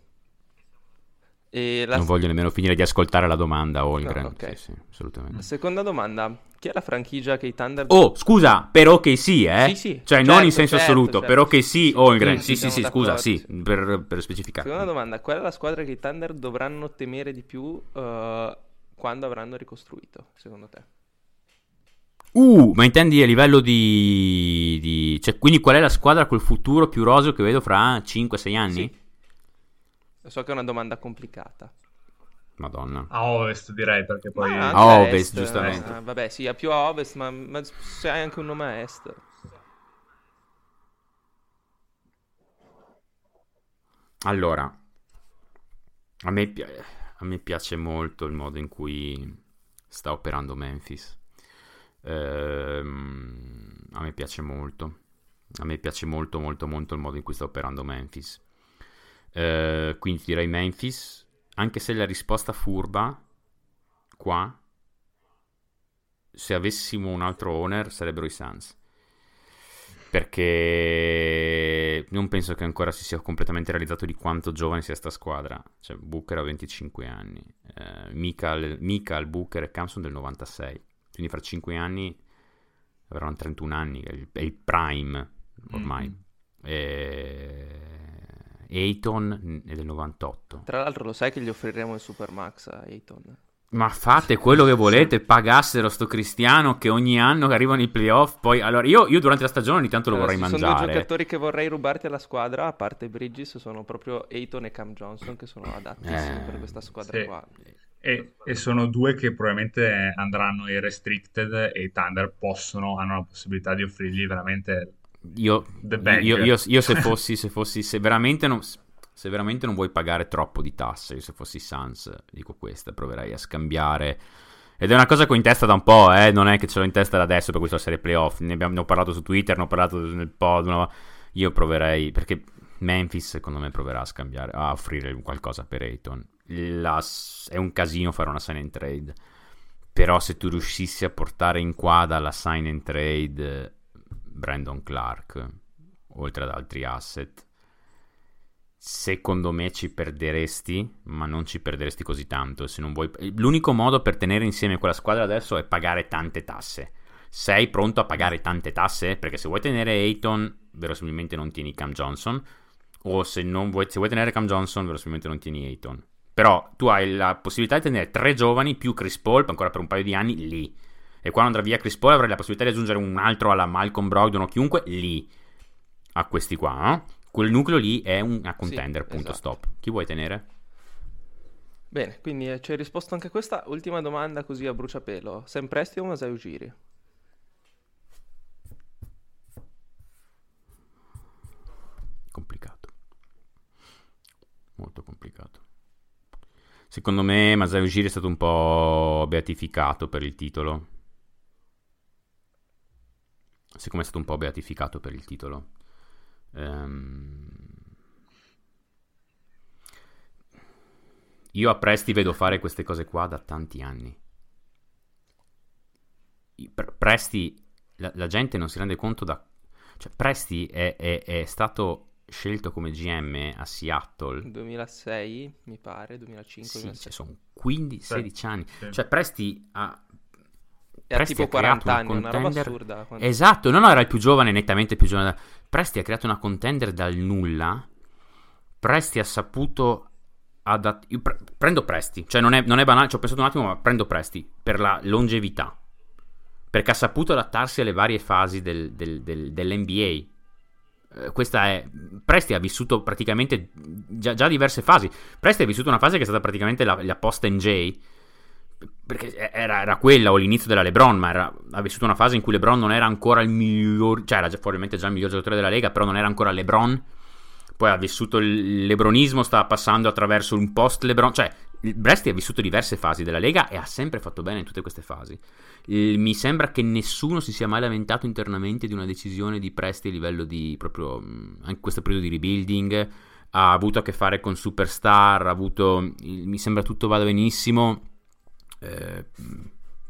E la non voglio nemmeno finire di ascoltare la domanda Holmgren. No, ok. Sì, sì, assolutamente. seconda domanda, chi è la franchigia che i Thunder... Oh, scusa, però che sì, eh? Sì, sì, Cioè, non certo, in senso certo, assoluto, certo. però che sì, Holmgren. Sì, Sì, sì, scusa, sì, per, per specificare. Seconda domanda, qual è la squadra che i Thunder dovranno temere di più eh, quando avranno ricostruito, secondo te? Uh, ma intendi a livello di, di- Cioè, quindi qual è la squadra col futuro più roseo che vedo fra 5-6 anni? Sì. So che è una domanda complicata. Madonna. A ovest direi perché poi... A ovest, est, giustamente. eh, vabbè, sì, a più a ovest, ma, ma se hai anche un nome a est. Allora, a me, pi- a me piace molto il modo in cui sta operando Memphis. Ehm, a me piace molto. A me piace molto, molto, molto il modo in cui sta operando Memphis. Eh, quindi direi Memphis, anche se la risposta furba qua, se avessimo un altro owner, sarebbero i Suns perché non penso che ancora si sia completamente realizzato di quanto giovane sia sta squadra. Cioè, Booker ha 25 anni, eh, Mikal, Booker e Cam sono del 96, quindi fra 5 anni avranno 31 anni, è il, è il prime ormai. Mm. E... Ayton è del 98. Tra l'altro lo sai che gli offriremo il Supermax a Ayton. Ma fate quello che volete, pagassero sto cristiano che ogni anno che arrivano i playoff, poi... Allora, io, io durante la stagione ogni tanto lo Allora, vorrei ci sono due mangiare. giocatori che vorrei rubarti alla squadra, a parte Bridges, sono proprio Ayton e Cam Johnson che sono adattissimi Eh, per questa squadra sì. qua. E, e sono due che probabilmente andranno ai restricted e i Thunder possono, hanno la possibilità di offrirgli veramente Io, io, io- io se fossi, se fossi, se veramente non, se veramente non vuoi pagare troppo di tasse, io se fossi Sans, dico questa, proverei a scambiare. Ed è una cosa che ho in testa da un po', eh, non è che ce l'ho in testa da adesso per questa serie playoff. Ne, abbiamo, ne ho parlato su Twitter, ne ho parlato nel pod. no? Io proverei, perché Memphis secondo me proverà a scambiare, a offrire qualcosa per Ayton. La- è un casino fare una sign and trade. Però se tu riuscissi a portare in quadra la sign and trade eh, Brandon Clark, oltre ad altri asset, secondo me ci perderesti, ma non ci perderesti così tanto. Vuoi... L'unico modo per tenere insieme quella squadra adesso è pagare tante tasse. Sei pronto a pagare tante tasse? Perché se vuoi tenere Ayton, verosimilmente non tieni Cam Johnson. O se, vuoi, se vuoi tenere Cam Johnson, verosimilmente non tieni Ayton. Però tu hai la possibilità di tenere tre giovani più Chris Paul, ancora per un paio di anni, lì. E quando andrà via Chris Paul avrai la possibilità di aggiungere un altro alla Malcolm Brogdon o chiunque, lì. A questi qua, no? Quel nucleo lì è una contender, sì, punto esatto. stop. Chi vuoi tenere? Bene, quindi eh, ci hai risposto anche a questa. Ultima domanda così a bruciapelo. Sam Presti o Masai Ujiri? Complicato. Molto complicato. Secondo me Masai Ujiri è stato un po' beatificato per il titolo. Siccome è stato un po' beatificato per il titolo. Ehm... Io a Presti vedo fare queste cose qua da tanti anni. Presti, la, la gente non si rende conto da... Cioè, Presti è, è, è stato scelto come GM a Seattle 2006 mi pare 2005 sì, cioè sono 15-16 anni sì. cioè Presti ha era Presti tipo 40 anni, una, una roba assurda. Quando... Esatto, no, no, era il più giovane, nettamente più giovane. Presti ha creato una contender dal nulla. Presti ha saputo adatt- Io pre- prendo Presti, cioè non è, non è banale, ci ho pensato un attimo, ma prendo Presti per la longevità. Perché ha saputo adattarsi alle varie fasi del, del, del, dell'NBA. Eh, questa è. Presti ha vissuto praticamente già, già, diverse fasi. Presti ha vissuto una fase che è stata praticamente la, la post-NJ. Perché era, era, quella o l'inizio della LeBron, ma era, ha vissuto una fase in cui LeBron non era ancora il miglior. Cioè, era già, probabilmente già il miglior giocatore della Lega, però non era ancora LeBron poi ha vissuto il lebronismo, stava passando attraverso un post lebron, cioè il Bresti ha vissuto diverse fasi della Lega e ha sempre fatto bene in tutte queste fasi. mi sembra che nessuno si sia mai lamentato internamente di una decisione di Presti a livello di proprio anche in questo periodo di rebuilding. Ha avuto a che fare con superstar, ha avuto mi sembra tutto vada benissimo. Eh,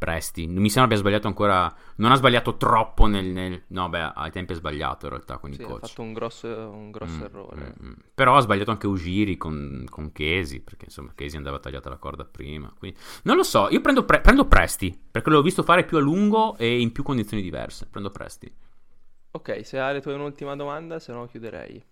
Presti. Non mi sembra abbia sbagliato ancora. Non ha sbagliato troppo nel. nel... No, beh, ai tempi ha sbagliato in realtà con sì, i coach. Ha fatto un grosso, un grosso mm, errore. Mm, mm. Però ha sbagliato anche Ugiri con, con Chesi. Perché insomma, Chesi andava tagliata la corda prima. Quindi... Non lo so. Io prendo, pre- prendo Presti. Perché l'ho visto fare più a lungo e in più condizioni diverse. Prendo Presti. Ok, se Ale tu hai un'ultima domanda, se no chiuderei.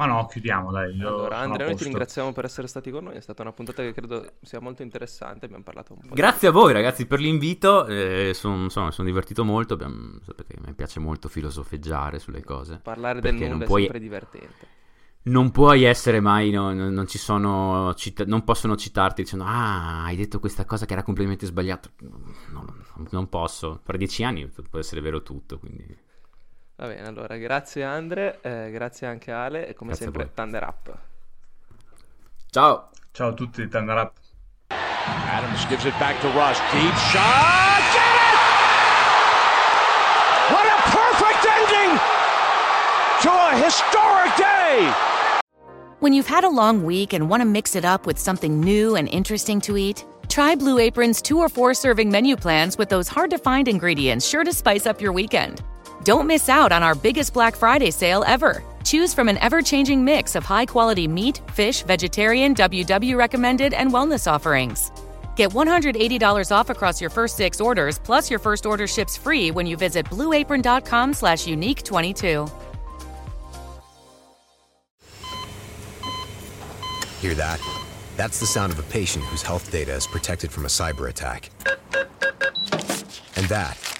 Ma no, chiudiamo dai. allora, Andrea, noi ti ringraziamo per essere stati con noi. È stata una puntata che credo sia molto interessante. Abbiamo parlato un po'. Grazie di... a voi, ragazzi, per l'invito. Eh, sono, insomma, sono divertito molto. Abbiamo, sapete che mi piace molto filosofeggiare sulle cose. Parlare del mondo puoi... è sempre divertente. Non puoi essere mai, no, non, non, ci sono, cita- non possono citarti dicendo ah, hai detto questa cosa che era completamente sbagliata. No, non posso, per dieci anni può essere vero tutto, quindi Va bene, allora grazie Andre, eh, grazie anche Ale e come grazie sempre Thunder Up. Ciao. Ciao a tutti, Thunder Up. Adams gives it back to Rush. Deep shot. Get it! What a perfect ending to a historic day. When you've had a long week and want to mix it up with something new and interesting to eat, try Blue Apron's 2 or 4 serving menu plans with those hard to find ingredients sure to spice up your weekend. Don't miss out on our biggest Black Friday sale ever. Choose from an ever changing mix of high quality meat, fish, vegetarian, WW recommended, and wellness offerings. Get $180 off across your first six orders, plus your first order ships free when you visit blueapron.com slash unique 22. Hear that? That's the sound of a patient whose health data is protected from a cyber attack. And that